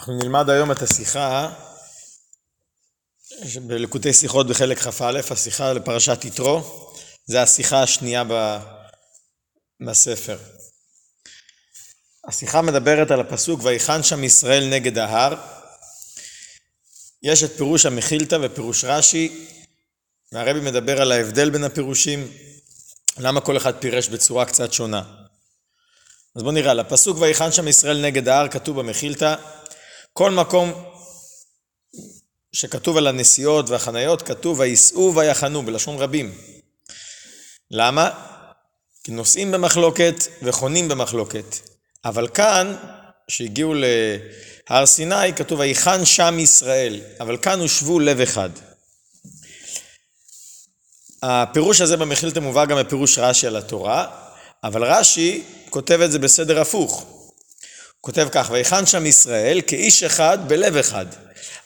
אנחנו נלמד היום את השיחה בלקוטי שיחות בחלק כ"א, השיחה לפרשת יתרו, זה השיחה השנייה בספר. השיחה מדברת על הפסוק ויחן שם ישראל נגד ההר. יש את פירוש המחילתא ופירוש רש"י, והרבי מדבר על ההבדל בין הפירושים, למה כל אחד פירש בצורה קצת שונה. אז בואו נראה, על הפסוק ויחן שם ישראל נגד ההר כתוב במחילתא כל מקום שכתוב על הנסיעות והחניות, כתוב וייסעו ויחנו בלשון רבים. למה? כי נוסעים במחלוקת וחונים במחלוקת. אבל כאן, שהגיעו להר סיני, כתוב ויחן שם ישראל, אבל כאן הושבו לב אחד. הפירוש הזה במחילתא מובא גם בפירוש רש"י על התורה, אבל רש"י כותב את זה בסדר הפוך. כותב כך, ויחן שם ישראל כאיש אחד בלב אחד,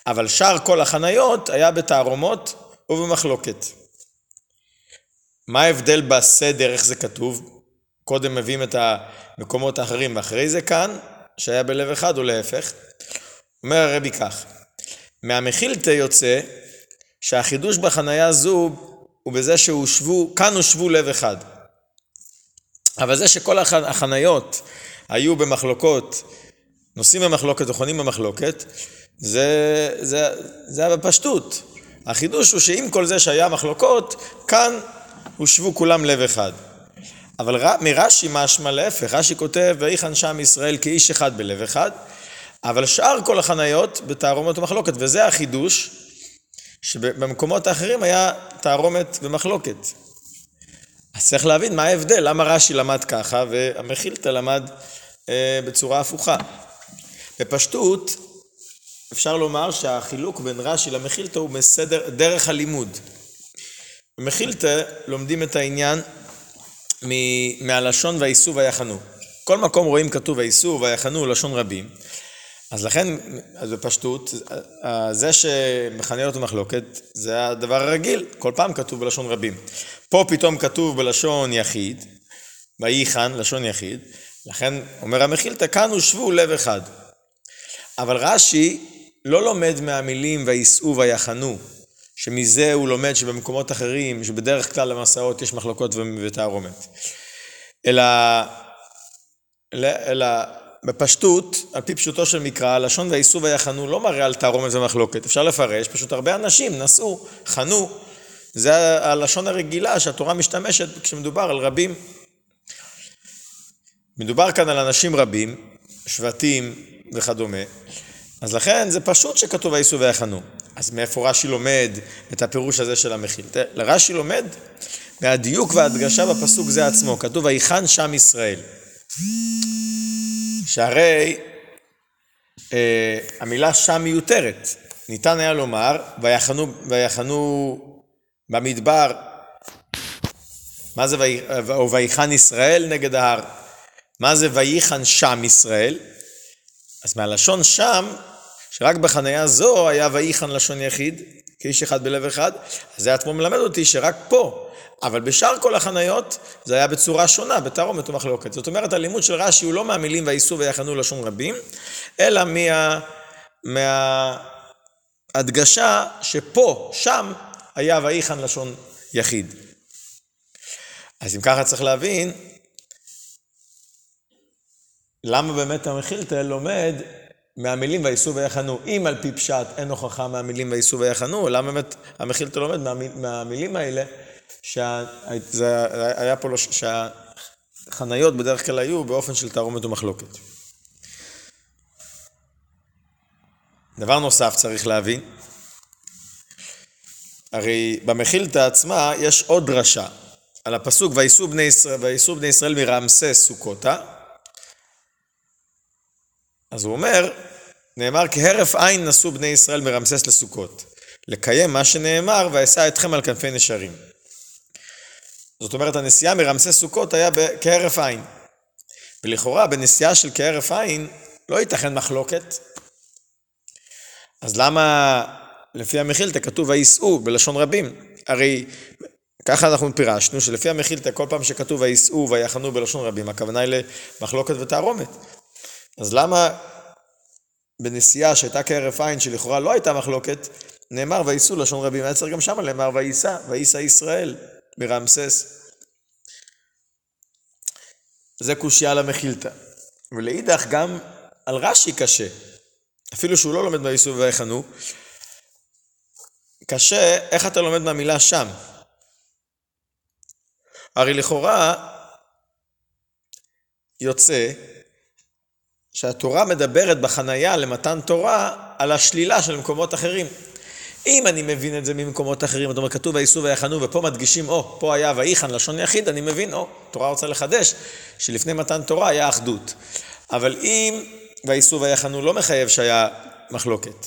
אבל שאר כל החניות היה בתערומות ובמחלוקת. מה ההבדל בסדר, איך זה כתוב? קודם מביאים את המקומות האחרים ואחרי זה כאן, שהיה בלב אחד או להפך. אומר הרבי כך, מהמחילתא יוצא שהחידוש בחניה זו הוא בזה שהושבו, כאן הושבו לב אחד. אבל זה שכל החניות היו במחלוקות, נושאים במחלוקת וחונים במחלוקת, זה, זה, זה היה בפשטות. החידוש הוא שעם כל זה שהיה מחלוקות, כאן הושבו כולם לב אחד. אבל מרש"י משמע להפך, רש"י כותב, ויחן שם ישראל כאיש אחד בלב אחד, אבל שאר כל החניות בתערומת ומחלוקת, וזה החידוש, שבמקומות האחרים היה תערומת ומחלוקת. אז צריך להבין מה ההבדל, למה רש"י למד ככה והמחילתא למד אה, בצורה הפוכה. בפשטות, אפשר לומר שהחילוק בין רש"י למחילתא הוא בסדר, דרך הלימוד. במחילתא לומדים את העניין מהלשון וייסעו ויחנו. כל מקום רואים כתוב וייסעו ויחנו לשון רבים. אז לכן, אז בפשטות, זה שמכנה אותו מחלוקת, זה הדבר הרגיל, כל פעם כתוב בלשון רבים. פה פתאום כתוב בלשון יחיד, וייחן, לשון יחיד, לכן אומר המחילתא, כאן הושבו לב אחד. אבל רש"י לא לומד מהמילים וייסעו ויחנו, שמזה הוא לומד שבמקומות אחרים, שבדרך כלל למסעות יש מחלוקות ותערומת. אלא, אלא בפשטות, על פי פשוטו של מקרא, הלשון וייסעו ויחנו לא מראה על תערומת ומחלוקת. אפשר לפרש, פשוט הרבה אנשים נסעו, חנו. זה הלשון הרגילה שהתורה משתמשת כשמדובר על רבים. מדובר כאן על אנשים רבים, שבטים וכדומה, אז לכן זה פשוט שכתוב וייסעו ויחנו. אז מאיפה רש"י לומד את הפירוש הזה של המכיל? רש"י לומד מהדיוק וההדגשה בפסוק זה עצמו, כתוב ויחן שם ישראל. שהרי אה, המילה שם מיותרת. ניתן היה לומר, ויחנו, ויחנו במדבר, מה זה ויחן ישראל נגד ההר? מה זה ויחן שם ישראל? אז מהלשון שם, שרק בחניה זו היה ויחן לשון יחיד, כאיש אחד בלב אחד, אז זה עצמו מלמד אותי שרק פה, אבל בשאר כל החניות זה היה בצורה שונה, בתערומת ומחלוקת. זאת אומרת, הלימוד של רש"י הוא לא מהמילים וייסעו ויחנו לשון רבים, אלא מה... מההדגשה שפה, שם, היה ויחן לשון יחיד. אז אם ככה צריך להבין, למה באמת המחילתא לומד מהמילים וייסעו ויחנו? אם על פי פשט אין הוכחה מהמילים וייסעו ויחנו, למה באמת המחילתא לומד מהמילים האלה? שזה היה פה, לא, שהחניות בדרך כלל היו באופן של תערומת ומחלוקת. דבר נוסף צריך להבין, הרי במחילתא עצמה יש עוד דרשה על הפסוק וייסעו בני ישראל, בני ישראל מרמסס סוכותה אז הוא אומר, נאמר כהרף עין נשאו בני ישראל מרמסס לסוכות לקיים מה שנאמר ואשא אתכם על כנפי נשרים זאת אומרת, הנסיעה מרמסס סוכות היה כהרף עין. ולכאורה, בנסיעה של כהרף עין, לא ייתכן מחלוקת. אז למה לפי המחילתא כתוב וייסעו בלשון רבים? הרי ככה אנחנו פירשנו, שלפי המחילתא כל פעם שכתוב וייסעו ויחנו בלשון רבים, הכוונה היא למחלוקת ותערומת. אז למה בנסיעה שהייתה כהרף עין, שלכאורה לא הייתה מחלוקת, נאמר וייסעו לשון היה צריך גם שם נאמר וייסע, וייסע ישראל ברמסס. זה קושייה למחילתא. ולאידך גם על רש"י קשה. אפילו שהוא לא לומד וייסעו ויחנו, קשה איך אתה לומד מהמילה שם. הרי לכאורה יוצא שהתורה מדברת בחנייה למתן תורה על השלילה של מקומות אחרים. אם אני מבין את זה ממקומות אחרים, זאת אומרת, כתוב וייסעו ויחנו, ופה מדגישים, או, פה היה ויחן לשון יחיד, אני מבין, או, תורה רוצה לחדש, שלפני מתן תורה היה אחדות. אבל אם וייסעו ויחנו לא מחייב שהיה מחלוקת.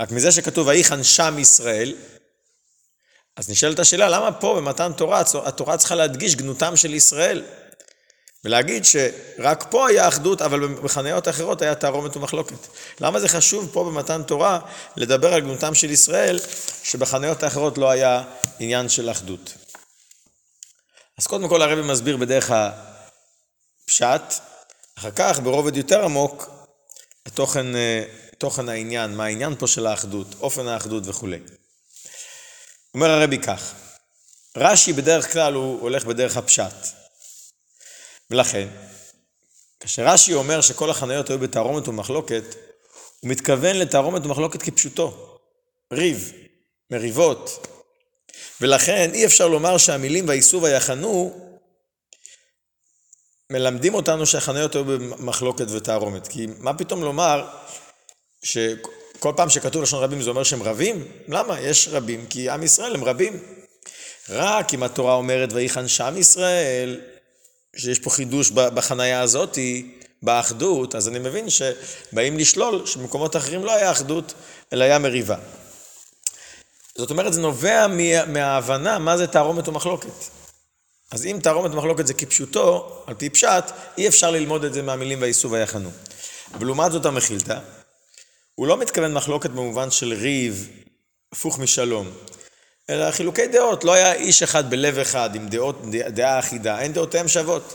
רק מזה שכתוב ויחן שם ישראל, אז נשאלת השאלה, למה פה במתן תורה, התורה צריכה להדגיש גנותם של ישראל? ולהגיד שרק פה היה אחדות, אבל בחניות אחרות היה תערומת ומחלוקת. למה זה חשוב פה במתן תורה לדבר על גנותם של ישראל, שבחניות האחרות לא היה עניין של אחדות? אז קודם כל הרבי מסביר בדרך הפשט, אחר כך ברובד יותר עמוק, התוכן, אה, תוכן העניין, מה העניין פה של האחדות, אופן האחדות וכולי. אומר הרבי כך, רש"י בדרך כלל הוא הולך בדרך הפשט. ולכן, כאשר רש"י אומר שכל החניות היו בתערומת ומחלוקת, הוא מתכוון לתערומת ומחלוקת כפשוטו. ריב, מריבות. ולכן אי אפשר לומר שהמילים וייסעו ויחנו מלמדים אותנו שהחניות היו במחלוקת ותערומת. כי מה פתאום לומר שכל פעם שכתוב לשון רבים זה אומר שהם רבים? למה? יש רבים כי עם ישראל הם רבים. רק אם התורה אומרת ויחן שם ישראל, שיש פה חידוש בחנייה הזאתי, באחדות, אז אני מבין שבאים לשלול שבמקומות אחרים לא היה אחדות, אלא היה מריבה. זאת אומרת, זה נובע מההבנה מה זה תערומת ומחלוקת. אז אם תערומת ומחלוקת זה כפשוטו, על פי פשט, אי אפשר ללמוד את זה מהמילים וייסעו ויחנו. אבל לעומת זאת המחילתא, הוא לא מתכוון מחלוקת במובן של ריב, הפוך משלום. אלא חילוקי דעות, לא היה איש אחד בלב אחד עם דעות, דעה אחידה, אין דעותיהם שוות.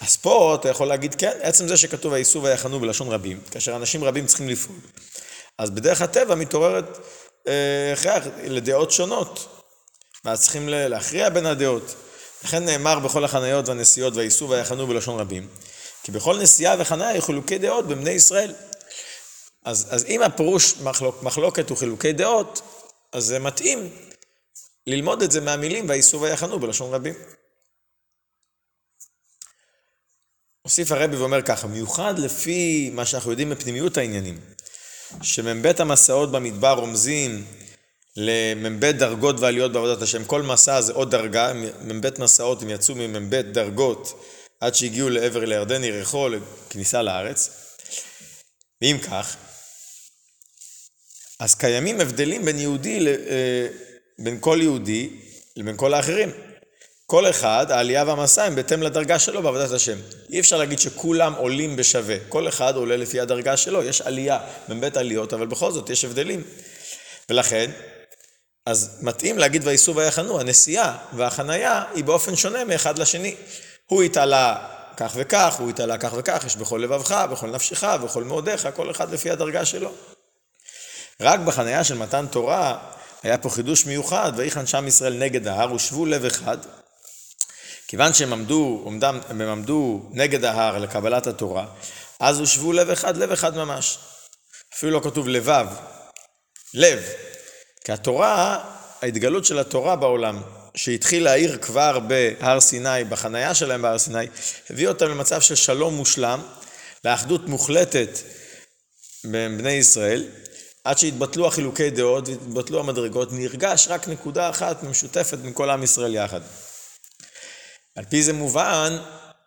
אז פה אתה יכול להגיד כן, עצם זה שכתוב וייסעו ויחנו בלשון רבים, כאשר אנשים רבים צריכים לפעול. אז בדרך הטבע מתעוררת הכרח אה, לדעות שונות, ואז צריכים להכריע בין הדעות. לכן נאמר בכל החניות והנסיעות וייסעו ויחנו בלשון רבים, כי בכל נסיעה וחניה היו חילוקי דעות בבני ישראל. אז, אז אם הפירוש מחלוק, מחלוקת הוא חילוקי דעות, אז זה מתאים ללמוד את זה מהמילים וייסעו ויחנו בלשון רבים. מוסיף הרבי ואומר ככה, מיוחד לפי מה שאנחנו יודעים מפנימיות העניינים, שמ"ב המסעות במדבר רומזים למ"ב דרגות ועליות בעבודת השם. כל מסע זה עוד דרגה, מ"ב מסעות הם יצאו ממ"ב דרגות עד שהגיעו לעבר לירדן ירחו לכניסה לארץ. ואם כך, אז קיימים הבדלים בין יהודי אה, בין כל יהודי לבין כל האחרים. כל אחד, העלייה והמסע הם בהתאם לדרגה שלו בעבודת השם. אי אפשר להגיד שכולם עולים בשווה. כל אחד עולה לפי הדרגה שלו. יש עלייה בית עליות, אבל בכל זאת יש הבדלים. ולכן, אז מתאים להגיד וייסעו ויחנו. הנסיעה והחנייה היא באופן שונה מאחד לשני. הוא התעלה כך וכך, הוא התעלה כך וכך, יש בכל לבבך, בכל נפשך, בכל מאודיך, כל אחד לפי הדרגה שלו. רק בחנייה של מתן תורה, היה פה חידוש מיוחד, ויחן שם ישראל נגד ההר, ושבו לב אחד. כיוון שהם עמדו, עומדם, הם עמדו נגד ההר לקבלת התורה, אז הושבו לב אחד, לב אחד ממש. אפילו לא כתוב לבב, לב. כי התורה, ההתגלות של התורה בעולם, שהתחיל להעיר כבר בהר סיני, בחנייה שלהם בהר סיני, הביא אותם למצב של שלום מושלם, לאחדות מוחלטת בין בני ישראל, עד שהתבטלו החילוקי דעות והתבטלו המדרגות, נרגש רק נקודה אחת משותפת מכל עם ישראל יחד. על פי זה מובן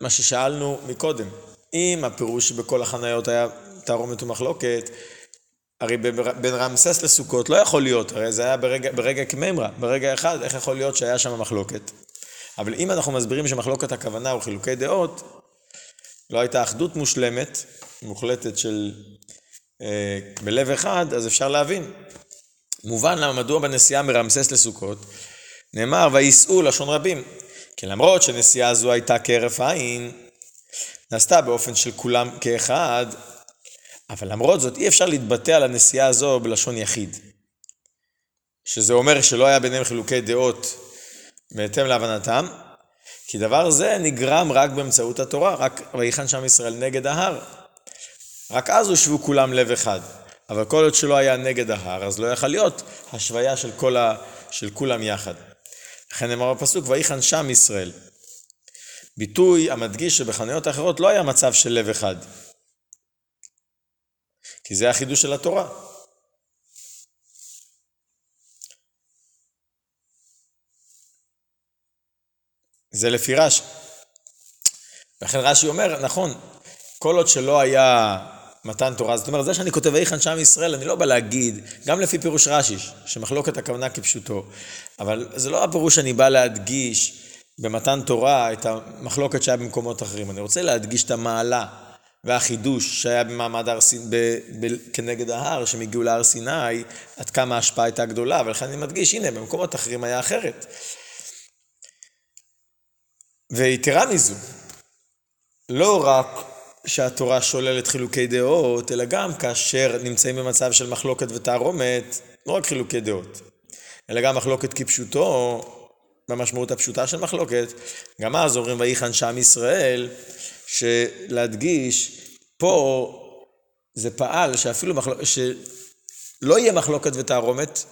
מה ששאלנו מקודם. אם הפירוש שבכל החניות היה תערומת ומחלוקת, הרי בין רמסס לסוכות לא יכול להיות, הרי זה היה ברגע, ברגע כמימרא, ברגע אחד, איך יכול להיות שהיה שם מחלוקת? אבל אם אנחנו מסבירים שמחלוקת הכוונה הוא חילוקי דעות, לא הייתה אחדות מושלמת, מוחלטת של בלב אחד, אז אפשר להבין. מובן למה מדוע בנסיעה מרמסס לסוכות נאמר וייסעו לשון רבים. כי למרות שנסיעה זו הייתה כהרף עין, נעשתה באופן של כולם כאחד, אבל למרות זאת אי אפשר להתבטא על הנסיעה הזו בלשון יחיד. שזה אומר שלא היה ביניהם חילוקי דעות בהתאם להבנתם, כי דבר זה נגרם רק באמצעות התורה, רק ויחן שם ישראל נגד ההר. רק אז הושבו כולם לב אחד. אבל כל עוד שלא היה נגד ההר, אז לא יכל להיות השוויה של, כל ה... של כולם יחד. לכן נאמר בפסוק, ויחן שם ישראל. ביטוי המדגיש שבחנויות האחרות לא היה מצב של לב אחד. כי זה החידוש של התורה. זה לפי רש"י. לכן רש"י אומר, נכון, כל עוד שלא היה מתן תורה, זאת אומרת, זה שאני כותב ויחן שם ישראל, אני לא בא להגיד, גם לפי פירוש רש"י, שמחלוקת הכוונה כפשוטו, אבל זה לא הפירוש שאני בא להדגיש במתן תורה את המחלוקת שהיה במקומות אחרים. אני רוצה להדגיש את המעלה והחידוש שהיה במעמד הר סיני, כנגד ההר, שהם הגיעו להר סיני, עד כמה ההשפעה הייתה גדולה, ולכן אני מדגיש, הנה, במקומות אחרים היה אחרת. ויתרה מזו, לא רק שהתורה שוללת חילוקי דעות, אלא גם כאשר נמצאים במצב של מחלוקת ותערומת, לא רק חילוקי דעות, אלא גם מחלוקת כפשוטו, במשמעות הפשוטה של מחלוקת, גם אז אומרים ויחן שם ישראל, שלהדגיש, פה זה פעל שאפילו מחלוקת, שלא יהיה מחלוקת ותערומת,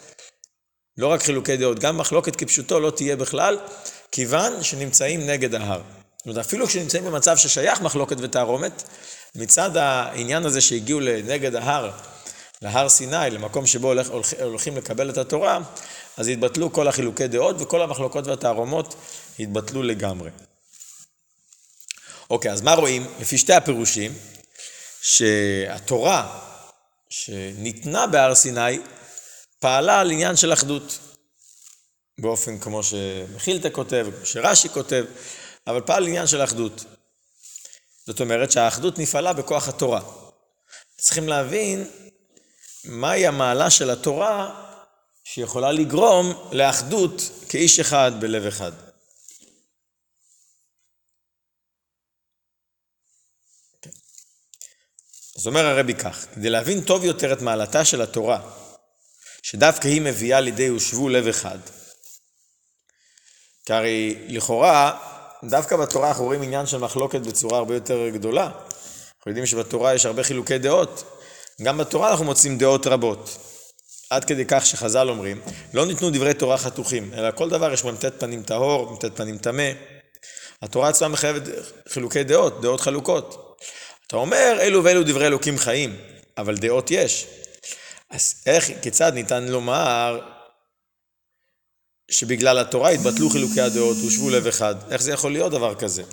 לא רק חילוקי דעות, גם מחלוקת כפשוטו לא תהיה בכלל, כיוון שנמצאים נגד ההר. זאת אומרת, אפילו כשנמצאים במצב ששייך מחלוקת ותערומת, מצד העניין הזה שהגיעו לנגד ההר, להר סיני, למקום שבו הולך, הולך, הולכים לקבל את התורה, אז התבטלו כל החילוקי דעות וכל המחלוקות והתערומות התבטלו לגמרי. אוקיי, אז מה רואים? לפי שתי הפירושים, שהתורה שניתנה בהר סיני פעלה על עניין של אחדות. באופן כמו שמחילתא כותב, כמו שרש"י כותב, אבל פעל עניין של אחדות. זאת אומרת שהאחדות נפעלה בכוח התורה. צריכים להבין מהי המעלה של התורה שיכולה לגרום לאחדות כאיש אחד בלב אחד. אז אומר הרבי כך, כדי להבין טוב יותר את מעלתה של התורה, שדווקא היא מביאה לידי הושבו לב אחד, כי הרי לכאורה, דווקא בתורה אנחנו רואים עניין של מחלוקת בצורה הרבה יותר גדולה. אנחנו יודעים שבתורה יש הרבה חילוקי דעות. גם בתורה אנחנו מוצאים דעות רבות. עד כדי כך שחז"ל אומרים, לא ניתנו דברי תורה חתוכים, אלא כל דבר יש מ"ט פנים טהור, מ"ט פנים טמא. התורה עצמה מחייבת חילוקי דעות, דעות חלוקות. אתה אומר, אלו ואלו דברי אלוקים חיים, אבל דעות יש. אז איך, כיצד ניתן לומר שבגלל התורה התבטלו חילוקי הדעות, הושבו לב אחד. איך זה יכול להיות דבר כזה?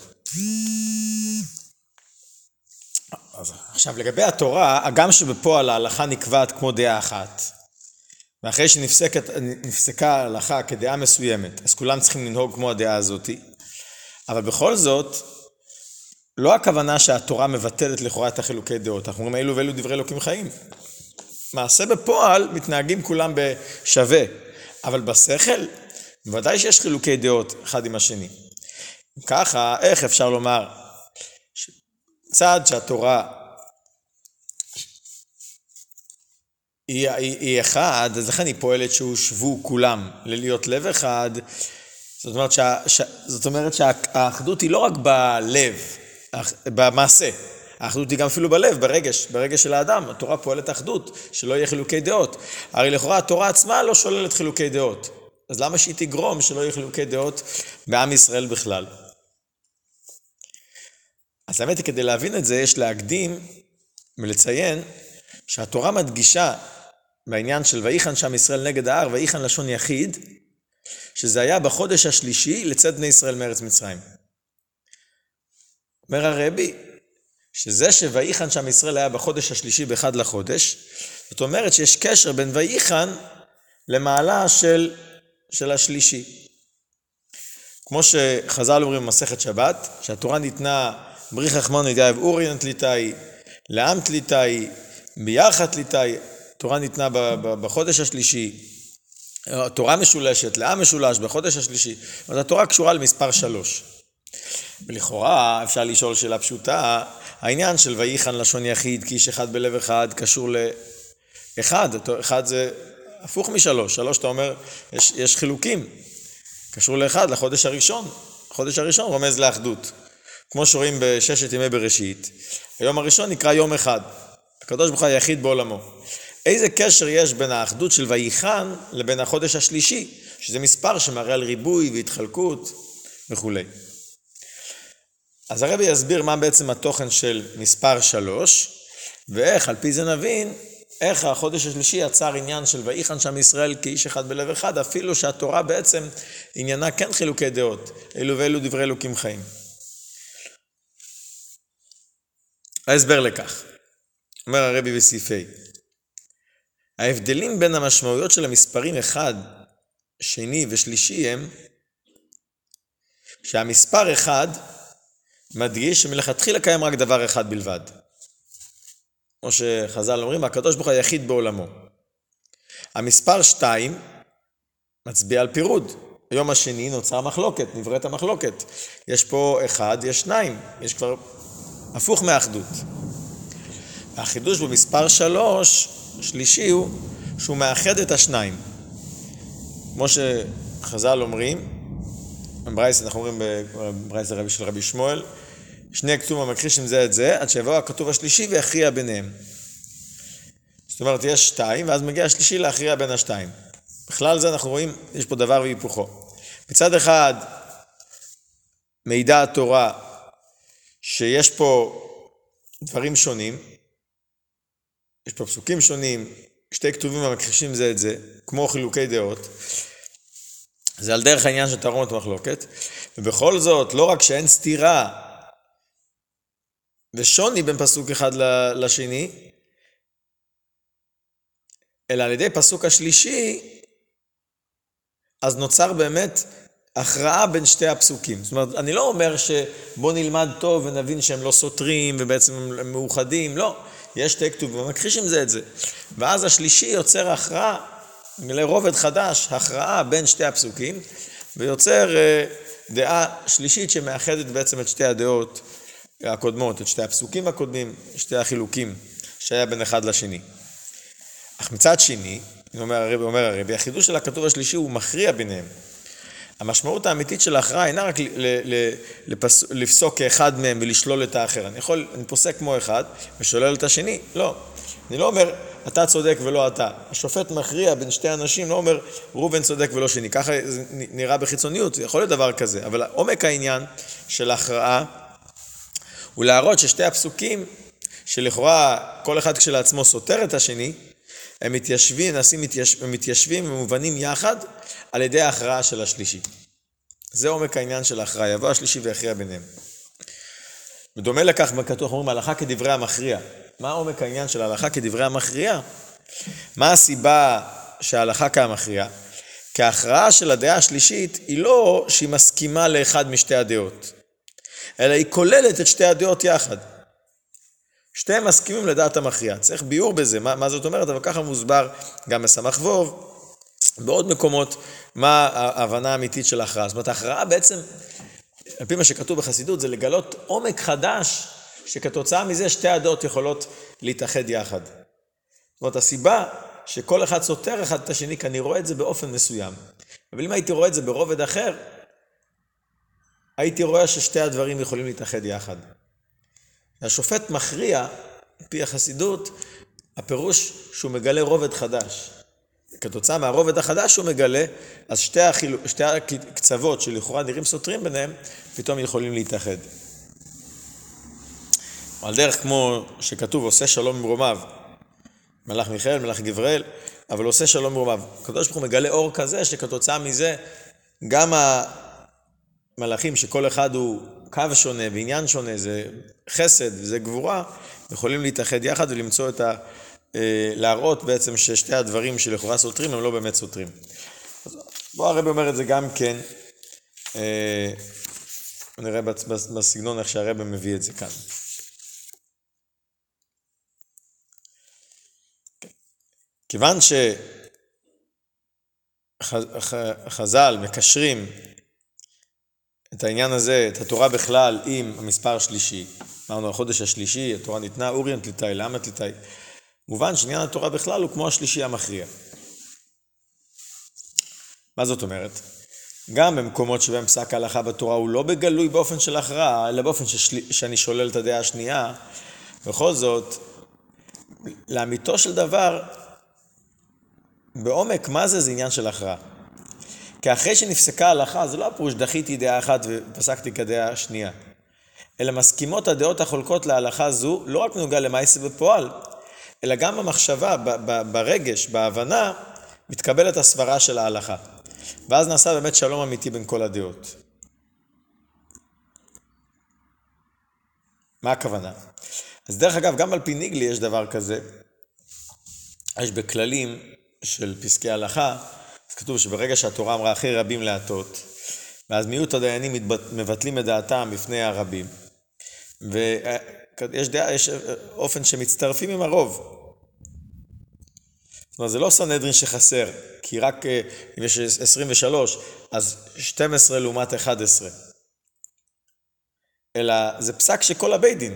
עכשיו, לגבי התורה, הגם שבפועל ההלכה נקבעת כמו דעה אחת, ואחרי שנפסקה ההלכה כדעה מסוימת, אז כולם צריכים לנהוג כמו הדעה הזאתי, אבל בכל זאת, לא הכוונה שהתורה מבטלת לכאורה את החילוקי דעות, אנחנו אומרים אלו ואלו דברי אלוקים חיים. מעשה בפועל מתנהגים כולם בשווה, אבל בשכל בוודאי שיש חילוקי דעות אחד עם השני. ככה, איך אפשר לומר, צעד שהתורה היא, היא, היא אחד, אז לכן היא פועלת שהושבו כולם ללהיות לב אחד. זאת אומרת, שה, ש, זאת אומרת שהאחדות היא לא רק בלב, במעשה, האחדות היא גם אפילו בלב, ברגש, ברגש של האדם. התורה פועלת אחדות, שלא יהיה חילוקי דעות. הרי לכאורה התורה עצמה לא שוללת חילוקי דעות. אז למה שהיא תגרום שלא יהיו חילוקי דעות בעם ישראל בכלל? אז האמת היא, כדי להבין את זה, יש להקדים ולציין שהתורה מדגישה בעניין של ויחן שם ישראל נגד ההר, ויחן לשון יחיד, שזה היה בחודש השלישי לצאת בני ישראל מארץ מצרים. אומר הרבי, שזה שויחן שם ישראל היה בחודש השלישי באחד לחודש, זאת אומרת שיש קשר בין ויחן למעלה של של השלישי. כמו שחז"ל אומרים במסכת שבת, שהתורה ניתנה בריך רחמנו ידיו אוריין תליטאי, לעם תליטאי, ביחד תליטאי, תורה ניתנה בחודש השלישי, תורה משולשת, לעם משולש בחודש השלישי, אז התורה קשורה למספר שלוש. ולכאורה אפשר לשאול שאלה פשוטה, העניין של וייחן לשון יחיד, כי איש אחד בלב אחד, קשור לאחד, אחד זה הפוך משלוש, שלוש אתה אומר, יש, יש חילוקים, קשור לאחד, לחודש הראשון, החודש הראשון רומז לאחדות. כמו שרואים בששת ימי בראשית, היום הראשון נקרא יום אחד. הקדוש ברוך הוא היחיד בעולמו. איזה קשר יש בין האחדות של וייחן לבין החודש השלישי, שזה מספר שמראה על ריבוי והתחלקות וכולי. אז הרבי יסביר מה בעצם התוכן של מספר שלוש, ואיך על פי זה נבין איך החודש השלישי יצר עניין של ויחן שם ישראל כאיש אחד בלב אחד, אפילו שהתורה בעצם עניינה כן חילוקי דעות, אלו ואלו דברי אלוקים חיים. ההסבר לכך, אומר הרבי בסעיף ה' ההבדלים בין המשמעויות של המספרים אחד, שני ושלישי הם שהמספר אחד מדגיש שמלכתחילה קיים רק דבר אחד בלבד. כמו שחז"ל אומרים, הקדוש ברוך הוא היחיד בעולמו. המספר שתיים מצביע על פירוד. היום השני נוצרה מחלוקת, נבראת המחלוקת. יש פה אחד, יש שניים, יש כבר הפוך מאחדות. החידוש במספר שלוש, שלישי הוא שהוא מאחד את השניים. כמו שחז"ל אומרים, בברייס, אנחנו אומרים בברייס הרבי של רבי שמואל, שני כתובים המכחישים זה את זה, עד שיבוא הכתוב השלישי ויכריע ביניהם. זאת אומרת, יש שתיים, ואז מגיע השלישי להכריע בין השתיים. בכלל זה אנחנו רואים, יש פה דבר והיפוכו. מצד אחד, מידע התורה שיש פה דברים שונים, יש פה פסוקים שונים, שתי כתובים המכחישים זה את זה, כמו חילוקי דעות. זה על דרך העניין של תרעומת מחלוקת, ובכל זאת, לא רק שאין סתירה ושוני בין פסוק אחד לשני, אלא על ידי פסוק השלישי, אז נוצר באמת הכרעה בין שתי הפסוקים. זאת אומרת, אני לא אומר שבוא נלמד טוב ונבין שהם לא סותרים ובעצם הם מאוחדים, לא. יש שתי כתובים, מכחישים זה את זה. ואז השלישי יוצר הכרעה, לרובד חדש, הכרעה בין שתי הפסוקים, ויוצר אה, דעה שלישית שמאחדת בעצם את שתי הדעות הקודמות, את שתי הפסוקים הקודמים, שתי החילוקים שהיה בין אחד לשני. אך מצד שני, אומר הרבי, אומר הרבי, החידוש של הכתוב השלישי הוא מכריע ביניהם. המשמעות האמיתית של ההכרעה אינה רק לפס... לפסוק כאחד מהם ולשלול את האחר. אני יכול, אני פוסק כמו אחד ושולל את השני. לא. אני לא אומר, אתה צודק ולא אתה. השופט מכריע בין שתי אנשים, לא אומר, ראובן צודק ולא שני. ככה זה נראה בחיצוניות, זה יכול להיות דבר כזה. אבל עומק העניין של ההכרעה הוא להראות ששתי הפסוקים, שלכאורה כל אחד כשלעצמו סותר את השני, הם מתיישבים, נעשים מתיישב, מתיישבים ומובנים יחד על ידי ההכרעה של השלישי. זה עומק העניין של ההכרעה, יבוא השלישי ויכריע ביניהם. בדומה לכך בכתוב אומרים הלכה כדברי המכריע. מה עומק העניין של ההלכה כדברי המכריע? מה הסיבה שההלכה כהמכריע? כי ההכרעה של הדעה השלישית היא לא שהיא מסכימה לאחד משתי הדעות, אלא היא כוללת את שתי הדעות יחד. שתיהם מסכימים לדעת המכריע. צריך ביאור בזה, מה, מה זאת אומרת, אבל ככה מוסבר גם בסמ"ך ווב, בעוד מקומות, מה ההבנה האמיתית של ההכרעה. זאת אומרת, ההכרעה בעצם, על פי מה שכתוב בחסידות, זה לגלות עומק חדש, שכתוצאה מזה שתי הדעות יכולות להתאחד יחד. זאת אומרת, הסיבה שכל אחד סותר אחד את השני, כי אני רואה את זה באופן מסוים. אבל אם הייתי רואה את זה ברובד אחר, הייתי רואה ששתי הדברים יכולים להתאחד יחד. השופט מכריע, על פי החסידות, הפירוש שהוא מגלה רובד חדש. כתוצאה מהרובד החדש שהוא מגלה, אז שתי, החיל... שתי הקצוות שלכאורה נראים סותרים ביניהם, פתאום יכולים להתאחד. על דרך כמו שכתוב, עושה שלום ממרומיו, מלאך מיכאל, מלאך גבריאל, אבל עושה שלום ממרומיו. הקדוש ברוך הוא מגלה אור כזה, שכתוצאה מזה, גם המלאכים, שכל אחד הוא קו שונה ועניין שונה, זה חסד וזה גבורה, יכולים להתאחד יחד ולמצוא את ה... אה, להראות בעצם ששתי הדברים שלכאורה סותרים הם לא באמת סותרים. אז בוא הרב אומר את זה גם כן, אה, נראה בסגנון איך שהרב מביא את זה כאן. כיוון שחז"ל מקשרים את העניין הזה, את התורה בכלל, עם המספר השלישי, אמרנו, החודש השלישי, התורה ניתנה, אוריינט ליטאי, למה ליטאי? מובן שעניין התורה בכלל הוא כמו השלישי המכריע. מה זאת אומרת? גם במקומות שבהם פסק ההלכה בתורה הוא לא בגלוי באופן של הכרעה, אלא באופן ששל... שאני שולל את הדעה השנייה, בכל זאת, לאמיתו של דבר, בעומק מה זה זה עניין של הכרעה. כי אחרי שנפסקה ההלכה, זה לא הפירוש דחיתי דעה אחת ופסקתי כדעה השנייה. אלא מסכימות הדעות החולקות להלכה זו, לא רק בנוגע למעשה בפועל, אלא גם במחשבה, ברגש, בהבנה, מתקבלת הסברה של ההלכה. ואז נעשה באמת שלום אמיתי בין כל הדעות. מה הכוונה? אז דרך אגב, גם על פי ניגלי יש דבר כזה. יש בכללים של פסקי הלכה, אז כתוב שברגע שהתורה אמרה אחרי רבים להטות, ואז מיעוט הדיינים מבטלים את דעתם בפני הרבים, ויש דעה, יש אופן שמצטרפים עם הרוב. זאת אומרת, זה לא סנהדרין שחסר, כי רק אה, אם יש 23, אז 12 לעומת 11. אלא זה פסק של כל הבית דין.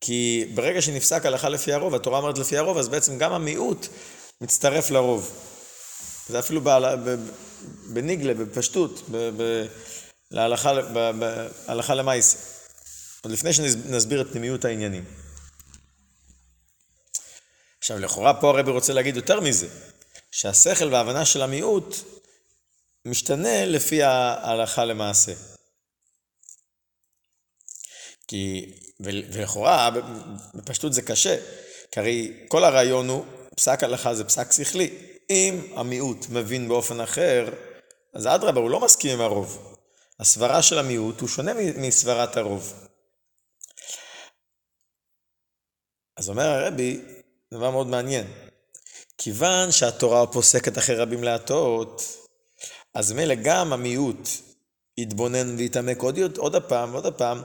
כי ברגע שנפסק הלכה לפי הרוב, התורה אומרת לפי הרוב, אז בעצם גם המיעוט מצטרף לרוב. זה אפילו בניגלה, בפשטות, להלכה למעשה. עוד לפני שנסביר את פנימיות העניינים. עכשיו, לכאורה פה הרבי רוצה להגיד יותר מזה, שהשכל וההבנה של המיעוט משתנה לפי ההלכה למעשה. כי, ולכאורה, בפשטות זה קשה, כי הרי כל הרעיון הוא, פסק הלכה זה פסק שכלי. אם המיעוט מבין באופן אחר, אז אדרבה, הוא לא מסכים עם הרוב. הסברה של המיעוט הוא שונה מסברת הרוב. אז אומר הרבי, דבר מאוד מעניין. כיוון שהתורה פוסקת אחרי רבים להטעות, אז מילא גם המיעוט יתבונן ויתעמק עוד, עוד הפעם ועוד הפעם,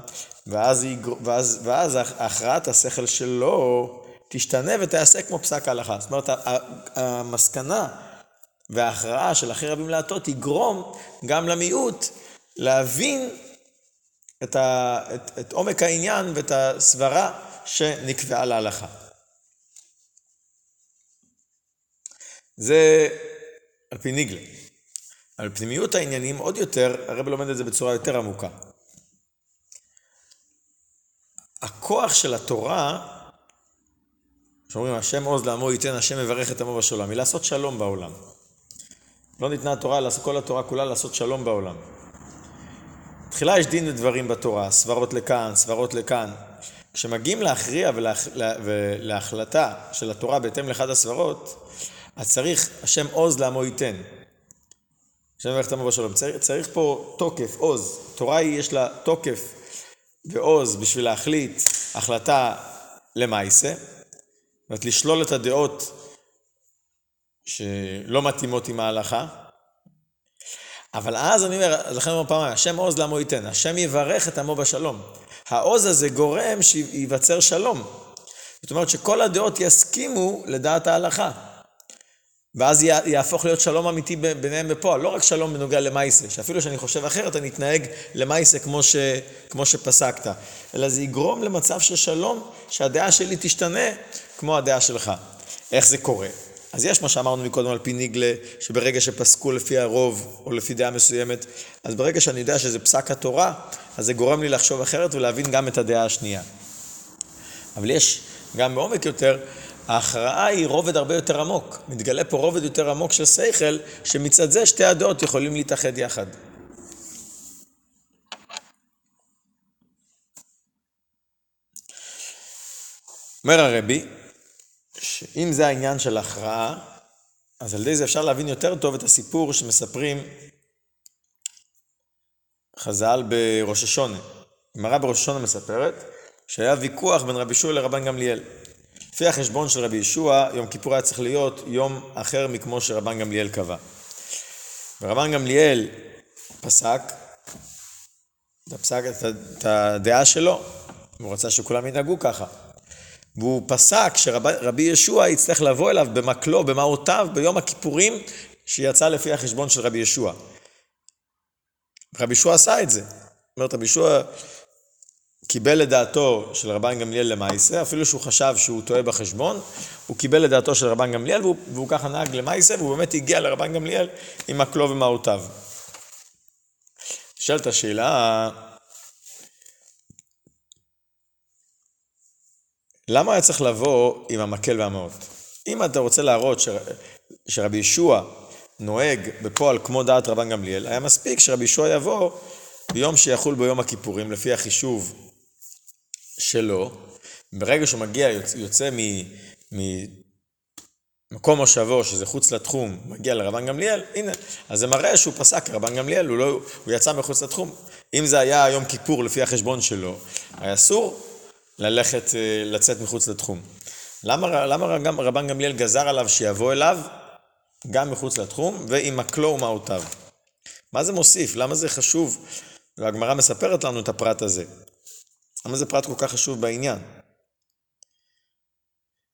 ואז. ואז, ואז הכרעת השכל שלו תשתנה ותעשה כמו פסק ההלכה. זאת אומרת, המסקנה וההכרעה של אחרי רבים להטעות יגרום גם למיעוט להבין את, ה... את, את עומק העניין ואת הסברה שנקבעה להלכה. זה על פי ניגלה. על פנימיות העניינים עוד יותר, הרב לומד את זה בצורה יותר עמוקה. הכוח של התורה, שאומרים השם עוז לעמו ייתן, השם מברך את עמו בשלום, היא לעשות שלום בעולם. לא ניתנה התורה, כל התורה כולה לעשות שלום בעולם. תחילה יש דין ודברים בתורה, סברות לכאן, סברות לכאן. כשמגיעים להכריע ולהח... ולהחלטה של התורה בהתאם לאחד הסברות, אז צריך השם עוז לעמו ייתן. השם מברך את עמו בשלום. צריך, צריך פה תוקף, עוז. תורה היא, יש לה תוקף ועוז בשביל להחליט החלטה למעשה, זאת אומרת לשלול את הדעות שלא מתאימות עם ההלכה. אבל אז אני אומר, לכן אומר פעמיים, השם עוז לעמו ייתן, השם יברך את עמו בשלום. העוז הזה גורם שייווצר שלום. זאת אומרת שכל הדעות יסכימו לדעת ההלכה. ואז יהפוך להיות שלום אמיתי ביניהם בפועל, לא רק שלום בנוגע למייסה, שאפילו שאני חושב אחרת אני אתנהג למייסה כמו, ש, כמו שפסקת, אלא זה יגרום למצב של שלום, שהדעה שלי תשתנה כמו הדעה שלך. איך זה קורה? אז יש מה שאמרנו מקודם על פי ניגלה, שברגע שפסקו לפי הרוב או לפי דעה מסוימת, אז ברגע שאני יודע שזה פסק התורה, אז זה גורם לי לחשוב אחרת ולהבין גם את הדעה השנייה. אבל יש גם בעומק יותר, ההכרעה היא רובד הרבה יותר עמוק. מתגלה פה רובד יותר עמוק של שכל, שמצד זה שתי הדעות יכולים להתאחד יחד. אומר הרבי, שאם זה העניין של הכרעה, אז על ידי זה אפשר להבין יותר טוב את הסיפור שמספרים חז"ל בראש השונה. גמרא בראש השונה מספרת שהיה ויכוח בין רבי שוע לרבן גמליאל. לפי החשבון של רבי ישוע, יום כיפור היה צריך להיות יום אחר מכמו שרבן גמליאל קבע. ורבן גמליאל פסק את הדעה שלו, הוא רצה שכולם ינהגו ככה. והוא פסק שרבי ישוע יצטרך לבוא אליו במקלו, במעותיו, ביום הכיפורים, שיצא לפי החשבון של רבי ישוע. רבי ישוע עשה את זה. זאת אומרת, רבי ישוע קיבל את דעתו של רבן גמליאל למעשה, אפילו שהוא חשב שהוא טועה בחשבון, הוא קיבל את דעתו של רבן גמליאל והוא, והוא ככה נהג למעשה, והוא באמת הגיע לרבן גמליאל עם מקלו ומעותיו. נשאלת השאלה, למה היה צריך לבוא עם המקל והמעות? אם אתה רוצה להראות ש... שרבי ישוע נוהג בפועל כמו דעת רבן גמליאל, היה מספיק שרבי ישוע יבוא ביום שיחול ביום הכיפורים, לפי החישוב שלו, ברגע שהוא מגיע, יוצא, יוצא ממקום מושבו, שזה חוץ לתחום, מגיע לרבן גמליאל, הנה, אז זה מראה שהוא פסק כרבן גמליאל, הוא, לא, הוא יצא מחוץ לתחום. אם זה היה יום כיפור לפי החשבון שלו, היה אסור ללכת, אה, לצאת מחוץ לתחום. למה, למה גם רבן גמליאל גזר עליו שיבוא אליו גם מחוץ לתחום ועם מקלו ומעותיו? מה זה מוסיף? למה זה חשוב? והגמרא מספרת לנו את הפרט הזה. למה זה פרט כל כך חשוב בעניין?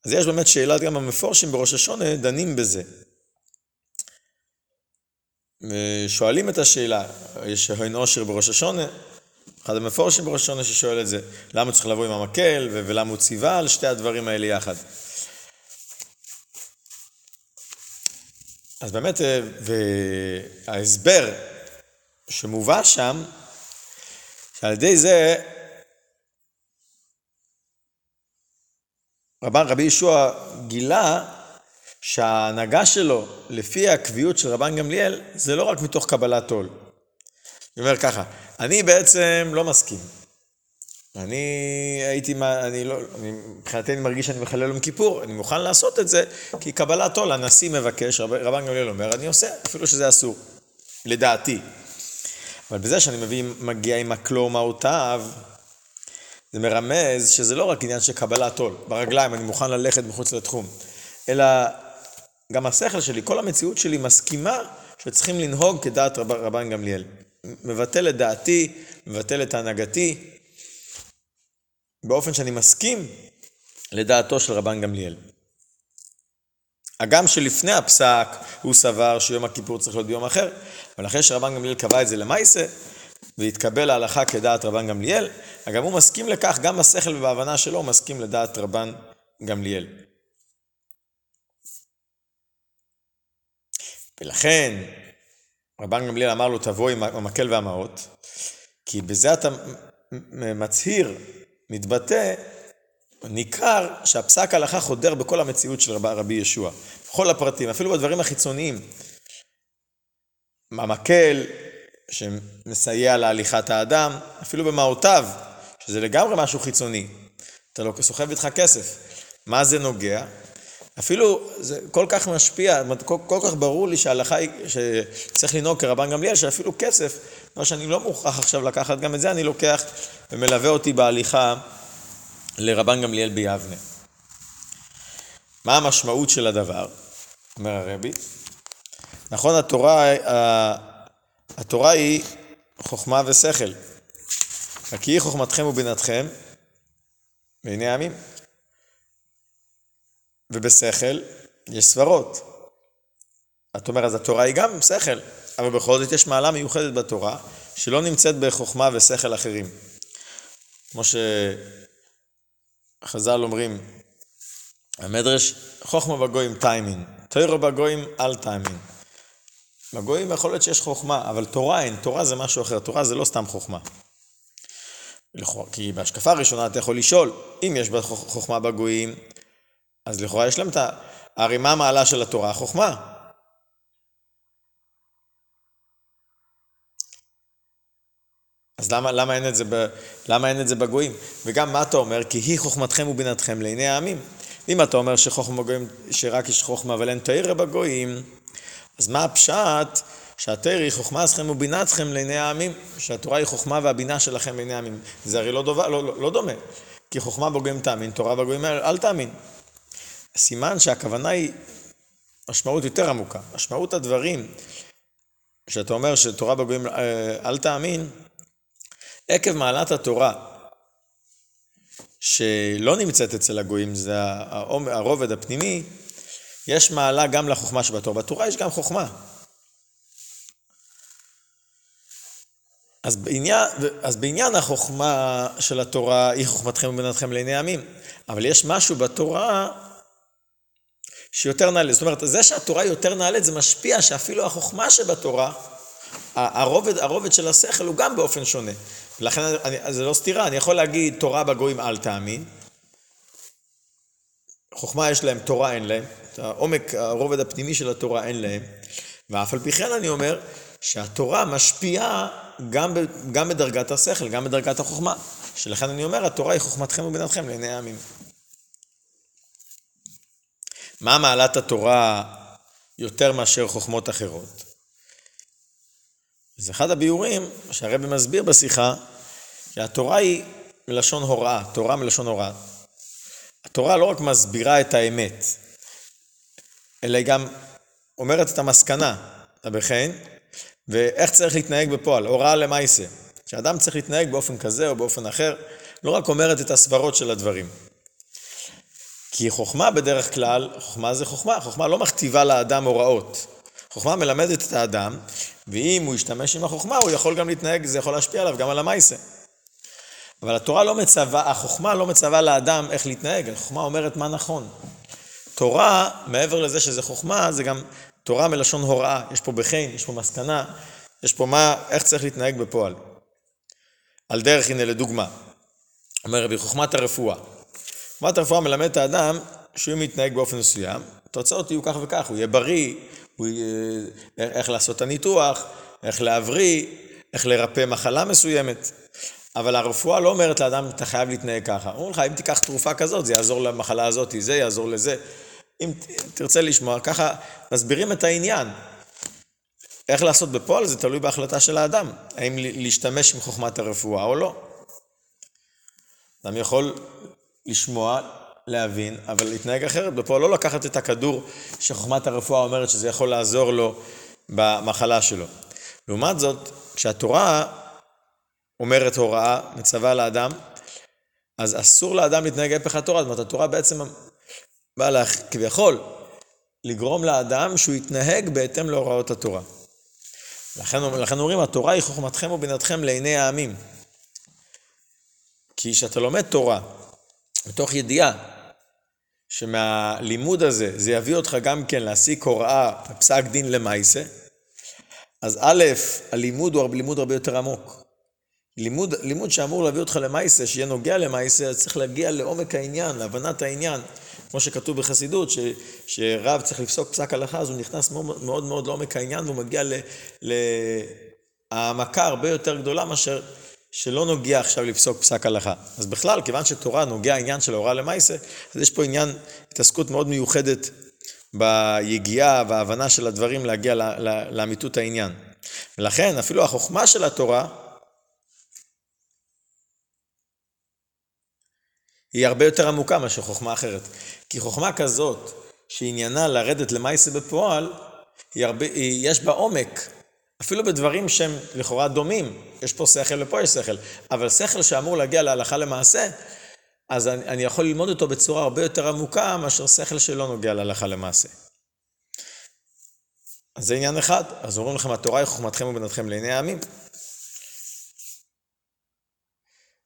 אז יש באמת שאלת גם המפורשים בראש השונה דנים בזה. ושואלים את השאלה, יש הוין עושר בראש השונה, אחד המפורשים בראש השונה ששואל את זה, למה צריך לבוא עם המקל ולמה הוא ציווה על שתי הדברים האלה יחד. אז באמת, אה, וההסבר שמובא שם, שעל ידי זה רבן רבי ישוע גילה שההנהגה שלו, לפי הקביעות של רבן גמליאל, זה לא רק מתוך קבלת עול. הוא אומר ככה, אני בעצם לא מסכים. אני הייתי, אני לא, אני, מבחינתי אני מרגיש שאני מחלל יום כיפור, אני מוכן לעשות את זה, כי קבלת עול, הנשיא מבקש, רב, רבן גמליאל אומר, אני עושה, אפילו שזה אסור, לדעתי. אבל בזה שאני מביא, מגיע עם מקלו ומהותיו, זה מרמז שזה לא רק עניין של קבלת עול, ברגליים אני מוכן ללכת מחוץ לתחום, אלא גם השכל שלי, כל המציאות שלי מסכימה שצריכים לנהוג כדעת רב, רבן גמליאל. מבטל את דעתי, מבטל את הנהגתי, באופן שאני מסכים לדעתו של רבן גמליאל. הגם שלפני הפסק הוא סבר שיום הכיפור צריך להיות ביום אחר, אבל אחרי שרבן גמליאל קבע את זה למעשה, והתקבל ההלכה כדעת רבן גמליאל, גם הוא מסכים לכך, גם בשכל ובהבנה שלו הוא מסכים לדעת רבן גמליאל. ולכן רבן גמליאל אמר לו תבוא עם המקל והמעות, כי בזה אתה מצהיר, מתבטא, ניכר שהפסק ההלכה חודר בכל המציאות של רבי ישוע, בכל הפרטים, אפילו בדברים החיצוניים. המקל שמסייע להליכת האדם, אפילו במעותיו, שזה לגמרי משהו חיצוני. אתה לא סוחב איתך כסף. מה זה נוגע? אפילו זה כל כך משפיע, כל, כל כך ברור לי שההלכה היא שצריך לנהוג כרבן גמליאל, שאפילו כסף, מה שאני לא מוכרח עכשיו לקחת, גם את זה אני לוקח ומלווה אותי בהליכה לרבן גמליאל ביבנה. מה המשמעות של הדבר? אומר הרבי. נכון, התורה, התורה היא חוכמה ושכל. רק היא חוכמתכם ובינתכם בעיני העמים. ובשכל יש סברות. את אומרת, אז התורה היא גם שכל, אבל בכל זאת יש מעלה מיוחדת בתורה שלא נמצאת בחוכמה ושכל אחרים. כמו שחז"ל אומרים, המדרש, חוכמה בגויים טיימין, תוירו בגויים אל טיימין. בגויים יכול להיות שיש חוכמה, אבל תורה אין, תורה זה משהו אחר, תורה זה לא סתם חוכמה. כי בהשקפה הראשונה אתה יכול לשאול, אם יש חוכמה בגויים, אז לכאורה יש להם את ה... הרי מה המעלה של התורה? חוכמה. אז למה, למה, אין את זה ב, למה אין את זה בגויים? וגם מה אתה אומר? כי היא חוכמתכם ובינתכם לעיני העמים. אם אתה אומר שחוכמה בגויים, שרק יש חוכמה אבל אין תאירה בגויים, אז מה הפשט שהתאיר היא חוכמה אסכם ובינתכם לעיני העמים, שהתורה היא חוכמה והבינה שלכם לעיני העמים. זה הרי לא, דובר, לא, לא, לא דומה, כי חוכמה בגויים תאמין, תורה בגויים אל תאמין. סימן שהכוונה היא משמעות יותר עמוקה. משמעות הדברים שאתה אומר שתורה בגויים אה, אל תאמין, עקב מעלת התורה שלא נמצאת אצל הגויים, זה הרובד הפנימי, יש מעלה גם לחוכמה שבתורה. בתורה יש גם חוכמה. אז בעניין, אז בעניין החוכמה של התורה היא חוכמתכם ובינתכם לעיני עמים. אבל יש משהו בתורה שיותר נעלית. זאת אומרת, זה שהתורה יותר נעלית זה משפיע שאפילו החוכמה שבתורה, הרובד, הרובד של השכל הוא גם באופן שונה. ולכן אני, זה לא סתירה, אני יכול להגיד תורה בגויים אל תאמין. חוכמה יש להם, תורה אין להם. העומק, הרובד הפנימי של התורה אין להם. ואף על פי כן אני אומר שהתורה משפיעה גם, ב, גם בדרגת השכל, גם בדרגת החוכמה. שלכן אני אומר, התורה היא חוכמתכם ובינתכם לעיני העמים. מה מעלת התורה יותר מאשר חוכמות אחרות? זה אחד הביאורים שהרבי מסביר בשיחה, שהתורה היא מלשון הוראה, תורה מלשון הוראה. התורה לא רק מסבירה את האמת, אלא היא גם אומרת את המסקנה, הבחן, ואיך צריך להתנהג בפועל, הוראה למעשה. שאדם צריך להתנהג באופן כזה או באופן אחר, לא רק אומרת את הסברות של הדברים. כי חוכמה בדרך כלל, חוכמה זה חוכמה, חוכמה לא מכתיבה לאדם הוראות. חוכמה מלמדת את האדם, ואם הוא ישתמש עם החוכמה, הוא יכול גם להתנהג, זה יכול להשפיע עליו גם על המייסה. אבל התורה לא מצווה, החוכמה לא מצווה לאדם איך להתנהג, החוכמה אומרת מה נכון. תורה, מעבר לזה שזה חוכמה, זה גם תורה מלשון הוראה. יש פה בחן, יש פה מסקנה, יש פה מה, איך צריך להתנהג בפועל. על דרך, הנה לדוגמה, אומר רבי חוכמת הרפואה. חוכמת הרפואה מלמד את האדם שהוא מתנהג באופן מסוים, התוצאות יהיו כך וכך, הוא יהיה בריא, הוא יהיה, איך לעשות את הניתוח, איך להבריא, איך לרפא מחלה מסוימת. אבל הרפואה לא אומרת לאדם, אתה חייב להתנהג ככה. אומרים לך, אם תיקח תרופה כזאת, זה יעזור למחלה הזאת, זה יעזור לזה. אם תרצה לשמוע, ככה מסבירים את העניין. איך לעשות בפועל זה תלוי בהחלטה של האדם, האם להשתמש עם חוכמת הרפואה או לא. אדם יכול לשמוע, להבין, אבל להתנהג אחרת בפועל, לא לקחת את הכדור שחוכמת הרפואה אומרת שזה יכול לעזור לו במחלה שלו. לעומת זאת, כשהתורה אומרת הוראה, מצווה לאדם, אז אסור לאדם להתנהג הפך התורה, זאת אומרת, התורה בעצם באה לה, כביכול לגרום לאדם שהוא יתנהג בהתאם להוראות התורה. לכן, לכן אומרים, התורה היא חוכמתכם ובינתכם לעיני העמים. כי כשאתה לומד תורה, מתוך ידיעה שמהלימוד הזה, זה יביא אותך גם כן להסיק הוראה בפסק דין למעשה, אז א', הלימוד הוא לימוד הרבה יותר עמוק. לימוד, לימוד שאמור להביא אותך למעשה, שיהיה נוגע למעשה, אז צריך להגיע לעומק העניין, להבנת העניין. כמו שכתוב בחסידות, ש, שרב צריך לפסוק פסק הלכה, אז הוא נכנס מאוד מאוד, מאוד לעומק העניין, והוא מגיע להעמקה הרבה יותר גדולה מאשר שלא נוגע עכשיו לפסוק פסק הלכה. אז בכלל, כיוון שתורה נוגע העניין של הוראה למעשה, אז יש פה עניין, התעסקות מאוד מיוחדת ביגיעה וההבנה של הדברים להגיע לאמיתות העניין. ולכן, אפילו החוכמה של התורה, היא הרבה יותר עמוקה מאשר חוכמה אחרת. כי חוכמה כזאת, שעניינה לרדת למעשה בפועל, היא הרבה, היא, יש בה עומק, אפילו בדברים שהם לכאורה דומים. יש פה שכל ופה יש שכל, אבל שכל שאמור להגיע להלכה למעשה, אז אני, אני יכול ללמוד אותו בצורה הרבה יותר עמוקה מאשר שכל שלא נוגע להלכה למעשה. אז זה עניין אחד. אז אומרים לכם, התורה היא חוכמתכם ובינתכם לעיני העמים.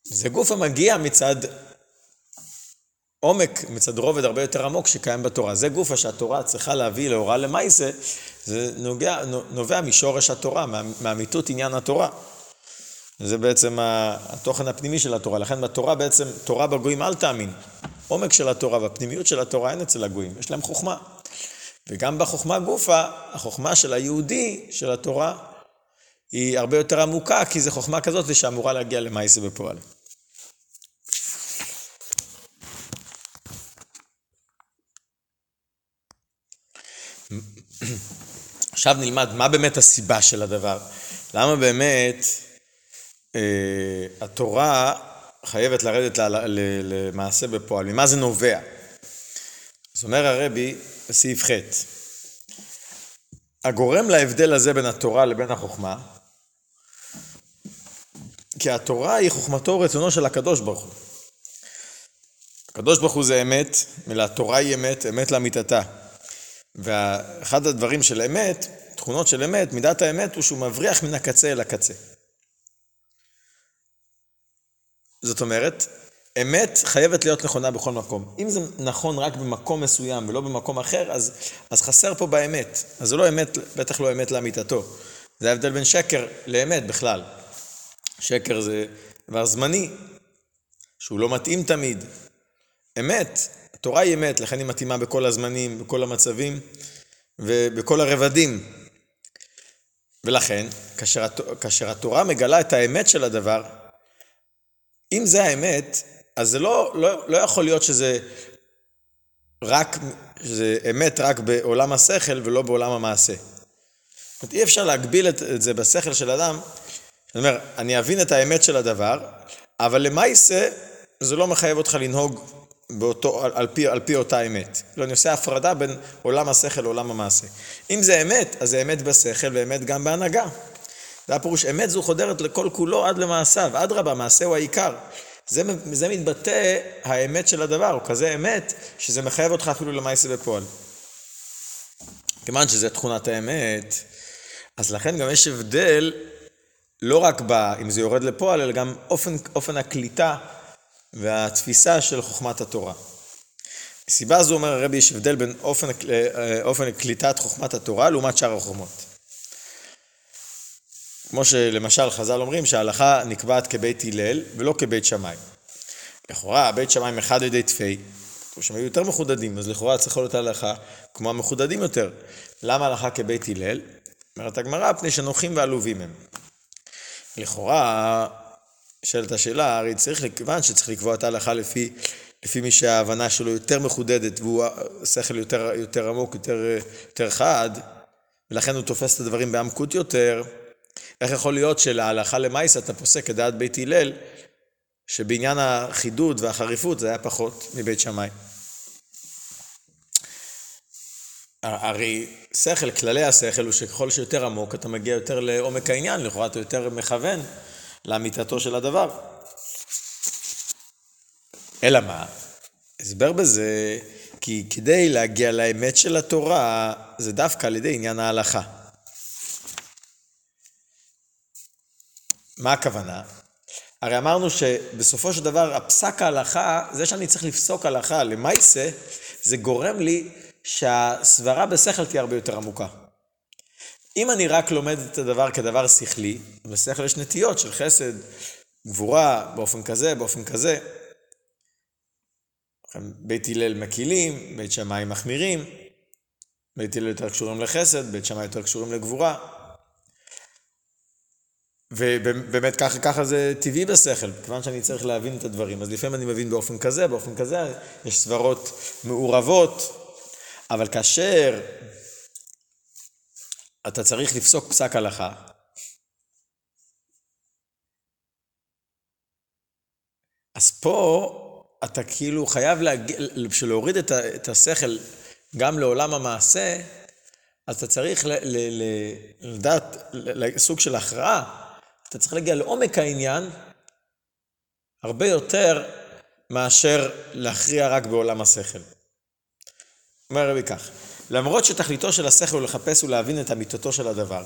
זה גוף המגיע מצד עומק מצד רובד הרבה יותר עמוק שקיים בתורה. זה גופה שהתורה צריכה להביא להוראה למעשה, זה נוגע, נובע משורש התורה, מאמיתות עניין התורה. זה בעצם התוכן הפנימי של התורה. לכן בתורה בעצם, תורה בגויים אל תאמין. עומק של התורה והפנימיות של התורה אין אצל הגויים, יש להם חוכמה. וגם בחוכמה גופה, החוכמה של היהודי, של התורה, היא הרבה יותר עמוקה, כי זו חוכמה כזאת שאמורה להגיע למעשה בפועל. עכשיו נלמד מה באמת הסיבה של הדבר. למה באמת אה, התורה חייבת לרדת למעשה בפועל? ממה זה נובע? אז אומר הרבי בסעיף ח' הגורם להבדל הזה בין התורה לבין החוכמה, כי התורה היא חוכמתו ורצונו של הקדוש ברוך הוא. הקדוש ברוך הוא זה אמת, אלא התורה היא אמת, אמת לאמיתתה. ואחד הדברים של אמת, תכונות של אמת, מידת האמת הוא שהוא מבריח מן הקצה אל הקצה. זאת אומרת, אמת חייבת להיות נכונה בכל מקום. אם זה נכון רק במקום מסוים ולא במקום אחר, אז, אז חסר פה באמת. אז זה לא אמת, בטח לא אמת לאמיתתו. זה ההבדל בין שקר לאמת בכלל. שקר זה דבר זמני, שהוא לא מתאים תמיד. אמת, התורה היא אמת, לכן היא מתאימה בכל הזמנים, בכל המצבים ובכל הרבדים. ולכן, כאשר, כאשר התורה מגלה את האמת של הדבר, אם זה האמת, אז זה לא, לא, לא יכול להיות שזה רק, שזה אמת רק בעולם השכל ולא בעולם המעשה. זאת אומרת, אי אפשר להגביל את, את זה בשכל של אדם. אני אומר, אני אבין את האמת של הדבר, אבל למעשה זה לא מחייב אותך לנהוג באותו, על, על, פי, על פי אותה אמת. לא, אני עושה הפרדה בין עולם השכל לעולם המעשה. אם זה אמת, אז זה אמת בשכל ואמת גם בהנהגה. זה הפירוש, אמת זו חודרת לכל כולו עד למעשיו. אדרבה, מעשה הוא העיקר. זה, זה מתבטא האמת של הדבר, הוא כזה אמת, שזה מחייב אותך אפילו למעשה בפועל. כיוון שזה תכונת האמת, אז לכן גם יש הבדל, לא רק ב, אם זה יורד לפועל, אלא גם אופן, אופן הקליטה והתפיסה של חוכמת התורה. מסיבה זו אומר הרבי יש הבדל בין אופן, אה, אופן קליטת חוכמת התורה לעומת שאר החוכמות. כמו שלמשל חז"ל אומרים שההלכה נקבעת כבית הלל ולא כבית שמאי. לכאורה בית שמאי מחד ידי תפי, שהם היו יותר מחודדים, אז לכאורה צריכה להיות ההלכה כמו המחודדים יותר. למה הלכה כבית הלל? אומרת הגמרא, פני שנוחים ועלובים הם. לכאורה, נשאלת השאלה, הרי צריך, כיוון שצריך לקבוע את ההלכה לפי, לפי מי שההבנה שלו יותר מחודדת והוא שכל יותר, יותר עמוק, יותר, יותר חד, ולכן הוא תופס את הדברים בעמקות יותר, איך יכול להיות שלהלכה למעשה אתה פוסק כדעת בית הלל, שבעניין החידוד והחריפות זה היה פחות מבית שמאי? הרי שכל, כללי השכל הוא שככל שיותר עמוק אתה מגיע יותר לעומק העניין, לכאורה אתה יותר מכוון לאמיתתו של הדבר. אלא מה? הסבר בזה, כי כדי להגיע לאמת של התורה, זה דווקא על ידי עניין ההלכה. מה הכוונה? הרי אמרנו שבסופו של דבר הפסק ההלכה, זה שאני צריך לפסוק הלכה למעשה, זה גורם לי שהסברה בשכל תהיה הרבה יותר עמוקה. אם אני רק לומד את הדבר כדבר שכלי, בשכל יש נטיות של חסד, גבורה, באופן כזה, באופן כזה. בית הלל מקילים, בית שמאי מחמירים, בית הלל יותר קשורים לחסד, בית שמאי יותר קשורים לגבורה. ובאמת ככה, ככה זה טבעי בשכל, כיוון שאני צריך להבין את הדברים. אז לפעמים אני מבין באופן כזה, באופן כזה, יש סברות מעורבות, אבל כאשר אתה צריך לפסוק פסק הלכה, אז פה אתה כאילו חייב להגיע, בשביל להוריד את, את השכל גם לעולם המעשה, אז אתה צריך לדעת, סוג של הכרעה. אתה צריך להגיע לעומק העניין הרבה יותר מאשר להכריע רק בעולם השכל. אומר רבי כך, למרות שתכליתו של השכל הוא לחפש ולהבין את אמיתותו של הדבר,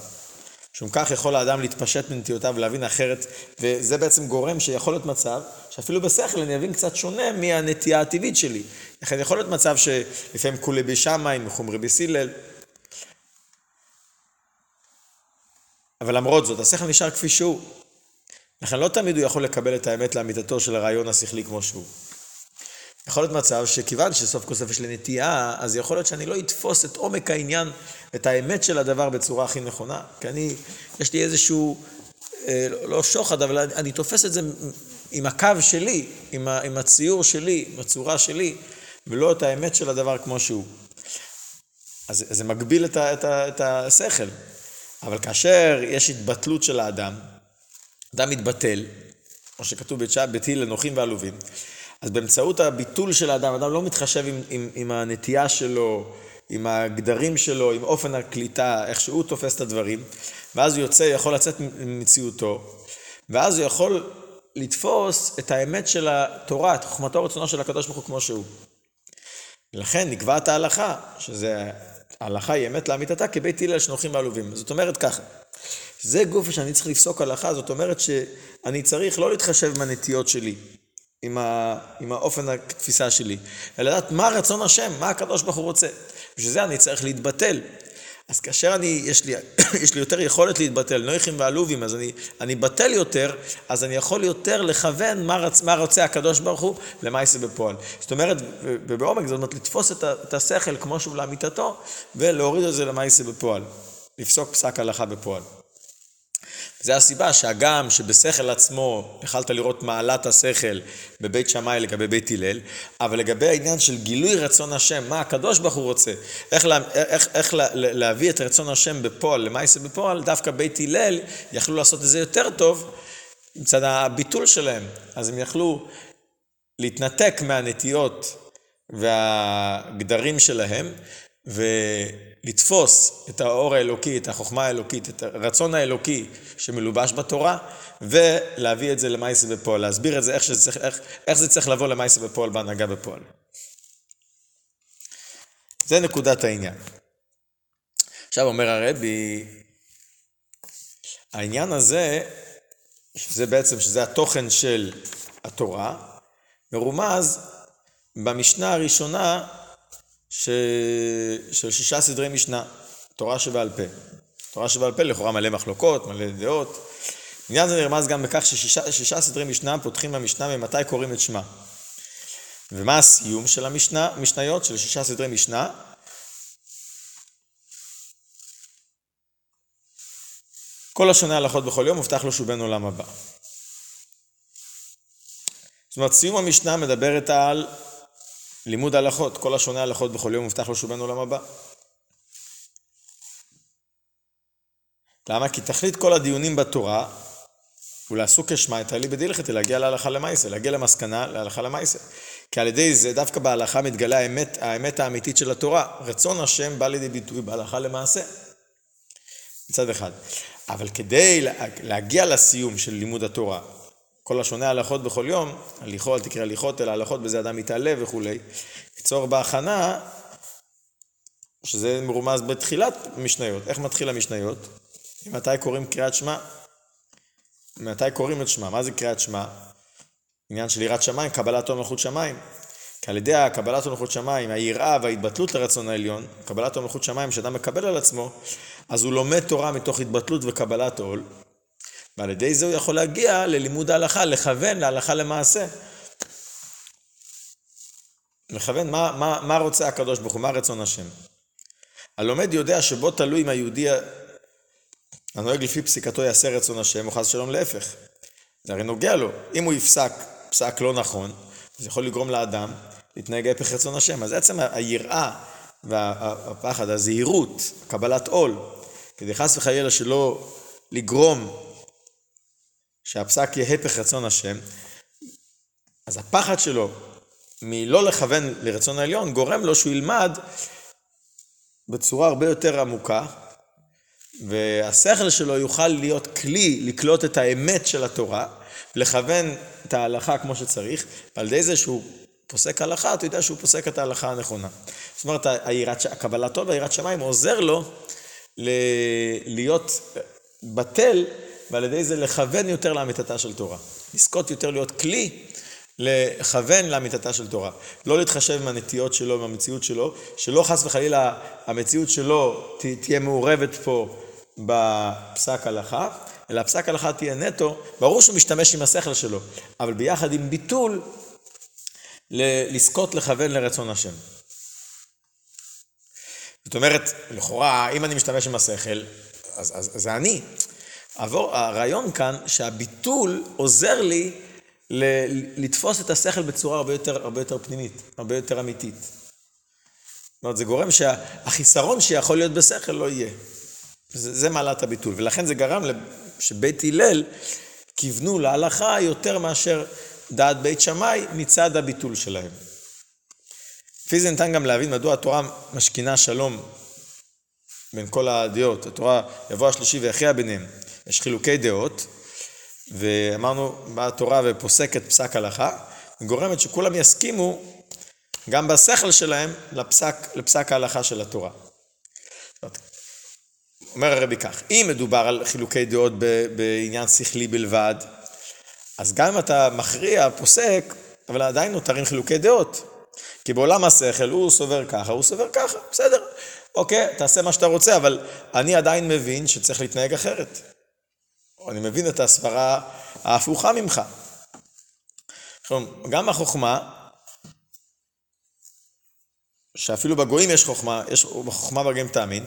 שום כך יכול האדם להתפשט מנטיותיו ולהבין אחרת, וזה בעצם גורם שיכול להיות מצב שאפילו בשכל אני אבין קצת שונה מהנטייה הטבעית שלי. לכן יכול להיות מצב שלפעמים כולי בשמאי, מחומרי בסילל, אבל למרות זאת, השכל נשאר כפי שהוא. לכן לא תמיד הוא יכול לקבל את האמת לאמיתתו של הרעיון השכלי כמו שהוא. יכול להיות מצב שכיוון שסוף כל סוף יש לי נטייה, אז יכול להיות שאני לא אתפוס את עומק העניין, את האמת של הדבר בצורה הכי נכונה. כי אני, יש לי איזשהו, אה, לא שוחד, אבל אני, אני תופס את זה עם הקו שלי, עם, ה, עם הציור שלי, עם הצורה שלי, ולא את האמת של הדבר כמו שהוא. אז זה מגביל את, ה, את, ה, את השכל. אבל כאשר יש התבטלות של האדם, אדם מתבטל, כמו שכתוב בתהיל לנוחים ועלובים, אז באמצעות הביטול של האדם, אדם לא מתחשב עם, עם, עם הנטייה שלו, עם הגדרים שלו, עם אופן הקליטה, איך שהוא תופס את הדברים, ואז הוא יוצא, יכול לצאת ממציאותו, ואז הוא יכול לתפוס את האמת של התורה, את חוכמתו ורצונו של הקדוש ברוך הוא כמו שהוא. לכן נקבעת ההלכה, שזה ההלכה היא אמת לאמיתתה כבית הלל שנוחים ועלובים. זאת אומרת ככה, זה גוף שאני צריך לפסוק הלכה, זאת אומרת שאני צריך לא להתחשב עם הנטיות שלי, עם, ה, עם האופן התפיסה שלי, אלא לדעת מה רצון השם, מה הקדוש ברוך הוא רוצה. בשביל זה אני צריך להתבטל. אז כאשר אני, יש לי, יש לי יותר יכולת להתבטל, נויכים ועלובים, אז אני, אני בטל יותר, אז אני יכול יותר לכוון מה, רצ, מה רוצה הקדוש ברוך הוא למעשה בפועל. זאת אומרת, ובעומק זאת אומרת לתפוס את, את השכל כמו שהוא לאמיתתו, ולהוריד את זה למעשה בפועל. לפסוק פסק הלכה בפועל. זה הסיבה שהגם שבשכל עצמו יכלת לראות מעלת השכל בבית שמאי לגבי בית הלל, אבל לגבי העניין של גילוי רצון השם, מה הקדוש ברוך הוא רוצה, איך, לה, איך, איך לה, להביא את רצון השם בפועל, למעשה בפועל, דווקא בית הלל יכלו לעשות את זה יותר טוב מצד הביטול שלהם. אז הם יכלו להתנתק מהנטיות והגדרים שלהם, ולתפוס את האור האלוקי, את החוכמה האלוקית, את הרצון האלוקי שמלובש בתורה, ולהביא את זה למעשה בפועל, להסביר את זה, איך, שזה, איך, איך זה צריך לבוא למעשה בפועל, בהנהגה בפועל. זה נקודת העניין. עכשיו אומר הרבי, העניין הזה, שזה בעצם, שזה התוכן של התורה, מרומז במשנה הראשונה ש... של שישה סדרי משנה, תורה שבעל פה. תורה שבעל פה לכאורה מלא מחלוקות, מלא דעות. עניין זה נרמז גם בכך ששישה סדרי משנה פותחים במשנה ממתי קוראים את שמה. ומה הסיום של המשנה, משניות, של שישה סדרי משנה? כל השונה הלכות בכל יום, מובטח לו שהוא בן עולם הבא. זאת אומרת, סיום המשנה מדברת על לימוד הלכות, כל השונה הלכות בכל יום מובטח לו שהוא בן עולם הבא. למה? כי תכלית כל הדיונים בתורה הוא לעסוק כשמע את האלי בדילכתי, להגיע להלכה למעשה, להגיע למסקנה להלכה למעשה. כי על ידי זה דווקא בהלכה מתגלה האמת, האמת האמיתית של התורה. רצון השם בא לידי ביטוי בהלכה למעשה. מצד אחד. אבל כדי להגיע לסיום של לימוד התורה, כל השונה הלכות בכל יום, הליכות, תקרא הליכות, אלא הלכות בזה אדם מתעלה וכולי. צורך בהכנה, שזה מרומז בתחילת משניות. איך מתחיל המשניות? מתי קוראים קריאת שמע? מתי קוראים את שמע? מה זה קריאת שמע? עניין של יראת שמיים, קבלת עול מלכות שמיים. כי על ידי הקבלת עול מלכות שמיים, היראה וההתבטלות לרצון העליון, קבלת עול מלכות שמיים שאדם מקבל על עצמו, אז הוא לומד תורה מתוך התבטלות וקבלת עול, ועל ידי זה הוא יכול להגיע ללימוד ההלכה, לכוון להלכה למעשה. לכוון מה, מה, מה רוצה הקדוש ברוך הוא, מה רצון השם. הלומד יודע שבו תלוי אם היהודי הנוהג לפי פסיקתו יעשה רצון השם, או חס ושלום להפך. זה הרי נוגע לו. אם הוא יפסק פסק לא נכון, זה יכול לגרום לאדם להתנהג ההפך רצון השם. אז עצם היראה והפחד, הזהירות, קבלת עול, כדי חס וחלילה שלא לגרום שהפסק יהיה הפך רצון השם, אז הפחד שלו מלא לכוון לרצון העליון גורם לו שהוא ילמד בצורה הרבה יותר עמוקה, והשכל שלו יוכל להיות כלי לקלוט את האמת של התורה, לכוון את ההלכה כמו שצריך, ועל ידי זה שהוא פוסק הלכה, אתה יודע שהוא פוסק את ההלכה הנכונה. זאת אומרת, הקבלתו והיראת שמיים עוזר לו להיות בטל ועל ידי זה לכוון יותר לאמיתתה של תורה. לזכות יותר להיות כלי לכוון לאמיתתה של תורה. לא להתחשב עם הנטיות שלו, עם המציאות שלו, שלא חס וחלילה המציאות שלו תהיה מעורבת פה בפסק הלכה, אלא הפסק הלכה תהיה נטו, ברור שהוא משתמש עם השכל שלו, אבל ביחד עם ביטול, לזכות לכוון לרצון השם. זאת אומרת, לכאורה, אם אני משתמש עם השכל, אז, אז, אז זה אני. עבור, הרעיון כאן שהביטול עוזר לי ל- לתפוס את השכל בצורה הרבה יותר, הרבה יותר פנימית, הרבה יותר אמיתית. זאת אומרת, זה גורם שהחיסרון שיכול להיות בשכל לא יהיה. זה, זה מעלת הביטול, ולכן זה גרם שבית הלל כיוונו להלכה יותר מאשר דעת בית שמאי מצד הביטול שלהם. לפי זה ניתן גם להבין מדוע התורה משכינה שלום בין כל הדעות. התורה יבוא השלישי ויכריע ביניהם. יש חילוקי דעות, ואמרנו, באה התורה ופוסקת פסק הלכה, וגורמת שכולם יסכימו, גם בשכל שלהם, לפסק, לפסק ההלכה של התורה. אומר הרבי כך, אם מדובר על חילוקי דעות בעניין שכלי בלבד, אז גם אם אתה מכריע, פוסק, אבל עדיין נותרים חילוקי דעות. כי בעולם השכל הוא סובר ככה, הוא סובר ככה, בסדר. אוקיי, תעשה מה שאתה רוצה, אבל אני עדיין מבין שצריך להתנהג אחרת. אני מבין את הסברה ההפוכה ממך. גם החוכמה, שאפילו בגויים יש חוכמה, יש חוכמה בגויים תאמין,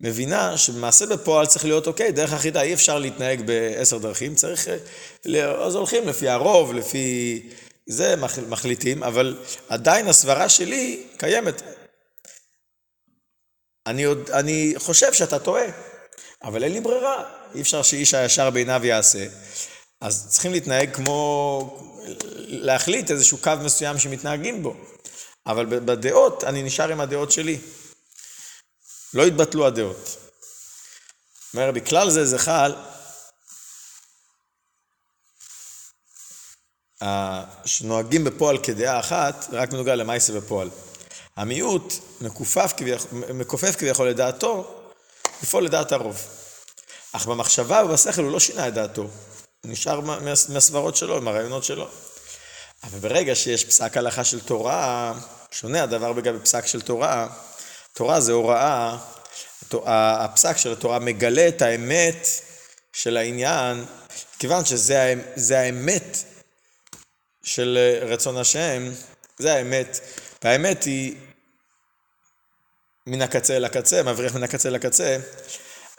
מבינה שמעשה בפועל צריך להיות אוקיי, דרך אחידה, אי אפשר להתנהג בעשר דרכים, צריך, אז הולכים לפי הרוב, לפי זה מחליטים, אבל עדיין הסברה שלי קיימת. אני, עוד, אני חושב שאתה טועה, אבל אין לי ברירה, אי אפשר שאיש הישר בעיניו יעשה. אז צריכים להתנהג כמו, להחליט איזשהו קו מסוים שמתנהגים בו. אבל בדעות, אני נשאר עם הדעות שלי. לא התבטלו הדעות. אומר, בכלל זה זה חל, שנוהגים בפועל כדעה אחת, רק בנוגע למעשה בפועל. המיעוט מכופף כביכול, מכופף כביכול לדעתו, לפעול לדעת הרוב. אך במחשבה ובשכל הוא לא שינה את דעתו. הוא נשאר מהסברות שלו, מהרעיונות שלו. אבל ברגע שיש פסק הלכה של תורה, שונה הדבר בגלל פסק של תורה, תורה זה הוראה, הפסק של התורה מגלה את האמת של העניין, כיוון שזה האמת של רצון השם, זה האמת, והאמת היא מן הקצה אל הקצה, מבריח מן הקצה לקצה,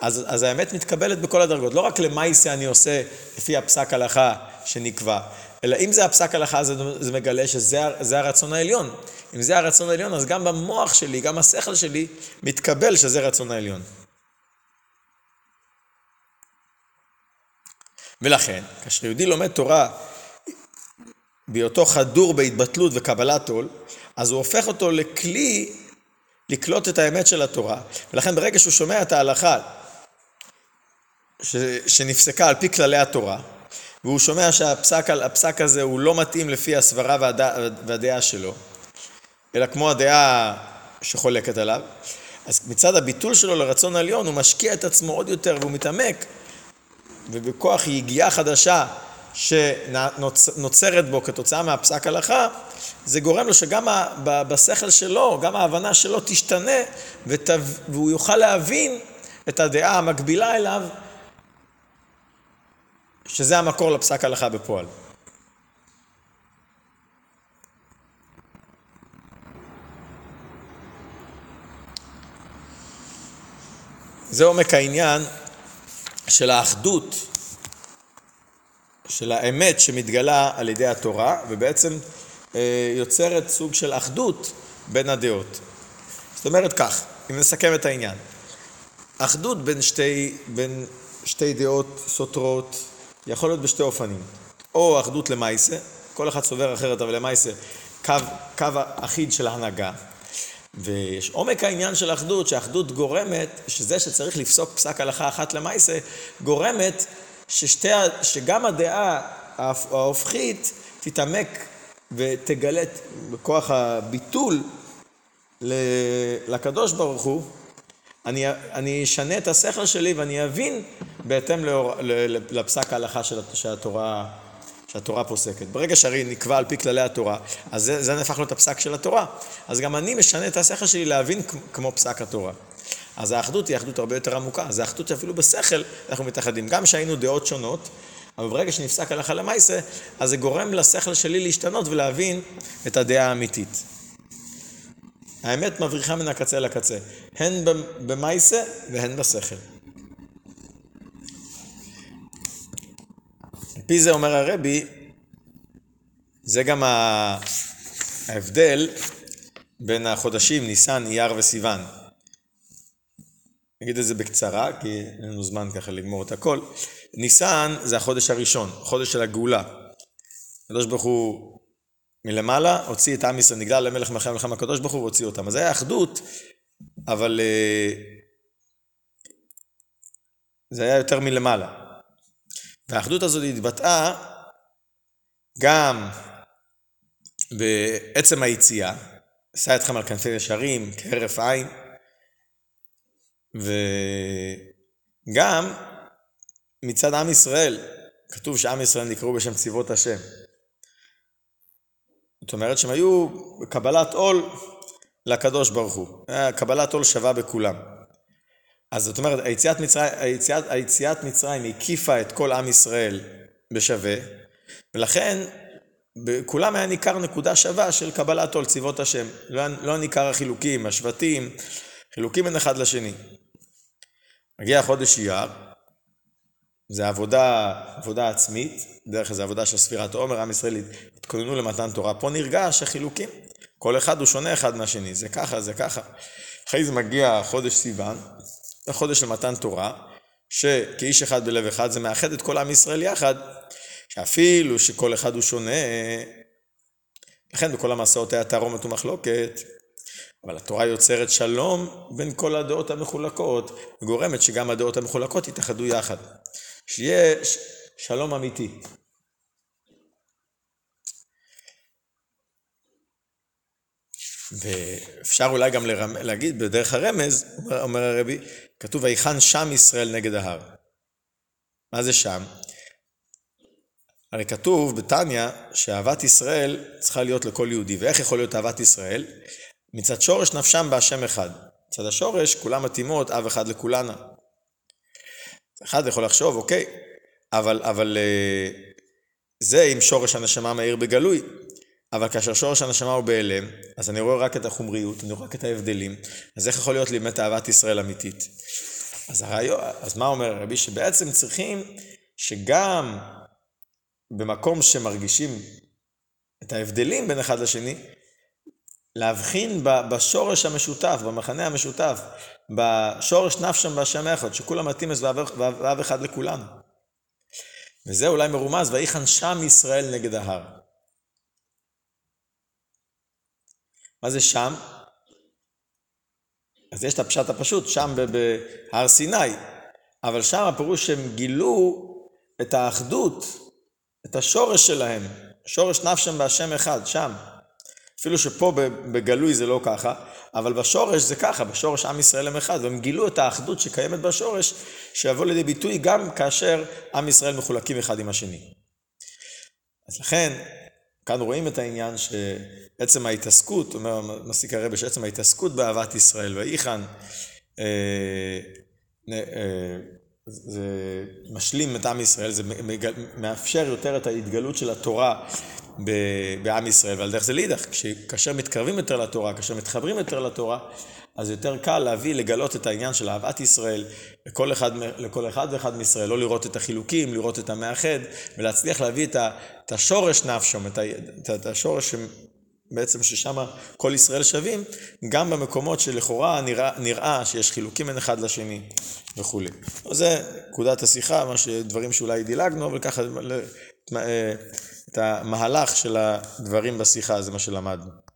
אז, אז האמת מתקבלת בכל הדרגות. לא רק למעשה אני עושה לפי הפסק הלכה שנקבע, אלא אם זה הפסק הלכה, זה, זה מגלה שזה הרצון העליון. אם זה הרצון העליון, אז גם במוח שלי, גם השכל שלי, מתקבל שזה רצון העליון. ולכן, כאשר יהודי לומד תורה בהיותו חדור בהתבטלות וקבלת עול, אז הוא הופך אותו לכלי לקלוט את האמת של התורה, ולכן ברגע שהוא שומע את ההלכה ש, שנפסקה על פי כללי התורה, והוא שומע שהפסק הזה הוא לא מתאים לפי הסברה והדעה, והדעה שלו, אלא כמו הדעה שחולקת עליו, אז מצד הביטול שלו לרצון העליון הוא משקיע את עצמו עוד יותר והוא מתעמק, ובכוח יגיעה חדשה שנוצרת בו כתוצאה מהפסק הלכה, זה גורם לו שגם בשכל שלו, גם ההבנה שלו תשתנה והוא יוכל להבין את הדעה המקבילה אליו, שזה המקור לפסק הלכה בפועל. זה עומק העניין של האחדות של האמת שמתגלה על ידי התורה, ובעצם אה, יוצרת סוג של אחדות בין הדעות. זאת אומרת כך, אם נסכם את העניין, אחדות בין שתי, בין שתי דעות סותרות יכול להיות בשתי אופנים, או אחדות למעשה, כל אחד סובר אחרת אבל למעשה קו, קו אחיד של הנהגה, ויש עומק העניין של אחדות, שאחדות גורמת, שזה שצריך לפסוק פסק הלכה אחת למעשה, גורמת ששתי, שגם הדעה ההופכית תתעמק ותגלה בכוח הביטול לקדוש ברוך הוא, אני, אשנה את השכל שלי ואני אבין בהתאם לאור, לפסק ההלכה של, שהתורה, שהתורה פוסקת. ברגע שהרי נקבע על פי כללי התורה, אז זה, זה נהפך להיות הפסק של התורה. אז גם אני משנה את השכל שלי להבין כמו פסק התורה. אז האחדות היא אחדות הרבה יותר עמוקה. זה אחדות שאפילו בשכל אנחנו מתאחדים. גם שהיינו דעות שונות, אבל ברגע שנפסק הלכה למעשה, אז זה גורם לשכל שלי להשתנות ולהבין את הדעה האמיתית. האמת מבריחה מן הקצה לקצה, הן במעשה והן בשכל. על פי זה אומר הרבי, זה גם ההבדל בין החודשים ניסן, אייר וסיוון. נגיד את זה בקצרה, כי אין לנו זמן ככה לגמור את הכל. ניסן זה החודש הראשון, החודש של הגאולה. הקדוש ברוך הוא מלמעלה הוציא את עם ישראל, נגדל למלך מלכי המלחם הקדוש ברוך הוא והוציא אותם. אז זה היה אחדות, אבל אה, זה היה יותר מלמעלה. והאחדות הזאת התבטאה גם בעצם היציאה, אשא אתכם על כנפי ישרים, כהרף עין. גם מצד עם ישראל, כתוב שעם ישראל נקראו בשם צבאות השם. זאת אומרת שהם היו בקבלת עול לקדוש ברוך הוא. קבלת עול שווה בכולם. אז זאת אומרת, היציאת מצרים, היציאת, היציאת מצרים הקיפה את כל עם ישראל בשווה, ולכן בכולם היה ניכר נקודה שווה של קבלת עול צבאות השם. לא, לא ניכר החילוקים, השבטים, חילוקים בין אחד לשני. מגיע חודש אייר, זה עבודה, עבודה עצמית, דרך איזו עבודה של ספירת העומר, עם ישראל התכוננו למתן תורה. פה נרגש החילוקים. כל אחד הוא שונה אחד מהשני, זה ככה, זה ככה. אחרי זה מגיע חודש סיוון, זה חודש של מתן תורה, שכאיש אחד בלב אחד זה מאחד את כל עם ישראל יחד, שאפילו שכל אחד הוא שונה, לכן בכל המסעות היה תערומת ומחלוקת, אבל התורה יוצרת שלום בין כל הדעות המחולקות, וגורמת שגם הדעות המחולקות יתאחדו יחד. שיהיה שלום אמיתי. ואפשר אולי גם לרמ... להגיד בדרך הרמז, אומר, אומר הרבי, כתוב ויחן שם ישראל נגד ההר. מה זה שם? הרי כתוב בתניא שאהבת ישראל צריכה להיות לכל יהודי. ואיך יכול להיות אהבת ישראל? מצד שורש נפשם בהשם אחד. מצד השורש כולם מתאימות אב אחד לכולנה. אחד יכול לחשוב, אוקיי, אבל, אבל אה, זה אם שורש הנשמה מאיר בגלוי. אבל כאשר שורש הנשמה הוא בהלם, אז אני רואה רק את החומריות, אני רואה רק את ההבדלים, אז איך יכול להיות לי באמת אהבת ישראל אמיתית? אז, הרעיון, אז מה אומר רבי? שבעצם צריכים שגם במקום שמרגישים את ההבדלים בין אחד לשני, להבחין בשורש המשותף, במחנה המשותף, בשורש נפשם בהשם אחד, שכולם מתאים איזה ואהב אחד לכולנו. וזה אולי מרומז, ויחן שם ישראל נגד ההר. מה זה שם? אז יש את הפשט הפשוט, שם בהר סיני, אבל שם הפירוש שהם גילו את האחדות, את השורש שלהם, שורש נפשם בהשם אחד, שם. אפילו שפה בגלוי זה לא ככה, אבל בשורש זה ככה, בשורש עם ישראל הם אחד, והם גילו את האחדות שקיימת בשורש, שיבוא לידי ביטוי גם כאשר עם ישראל מחולקים אחד עם השני. אז לכן, כאן רואים את העניין שעצם ההתעסקות, אומר מסיק הרבי, שעצם ההתעסקות באהבת ישראל, ויחן, אה, אה, זה משלים את עם ישראל, זה מאפשר יותר את ההתגלות של התורה בעם ישראל, ועל דרך זה לאידך, כאשר מתקרבים יותר לתורה, כאשר מתחברים יותר לתורה, אז יותר קל להביא, לגלות את העניין של אהבת ישראל לכל אחד, לכל אחד ואחד מישראל, לא לראות את החילוקים, לראות את המאחד, ולהצליח להביא את השורש נפשום, את השורש בעצם ששם כל ישראל שווים, גם במקומות שלכאורה נראה, נראה שיש חילוקים בין אחד לשני וכולי. זה נקודת השיחה, מה שדברים שאולי דילגנו, וככה המהלך של הדברים בשיחה, זה מה שלמדנו.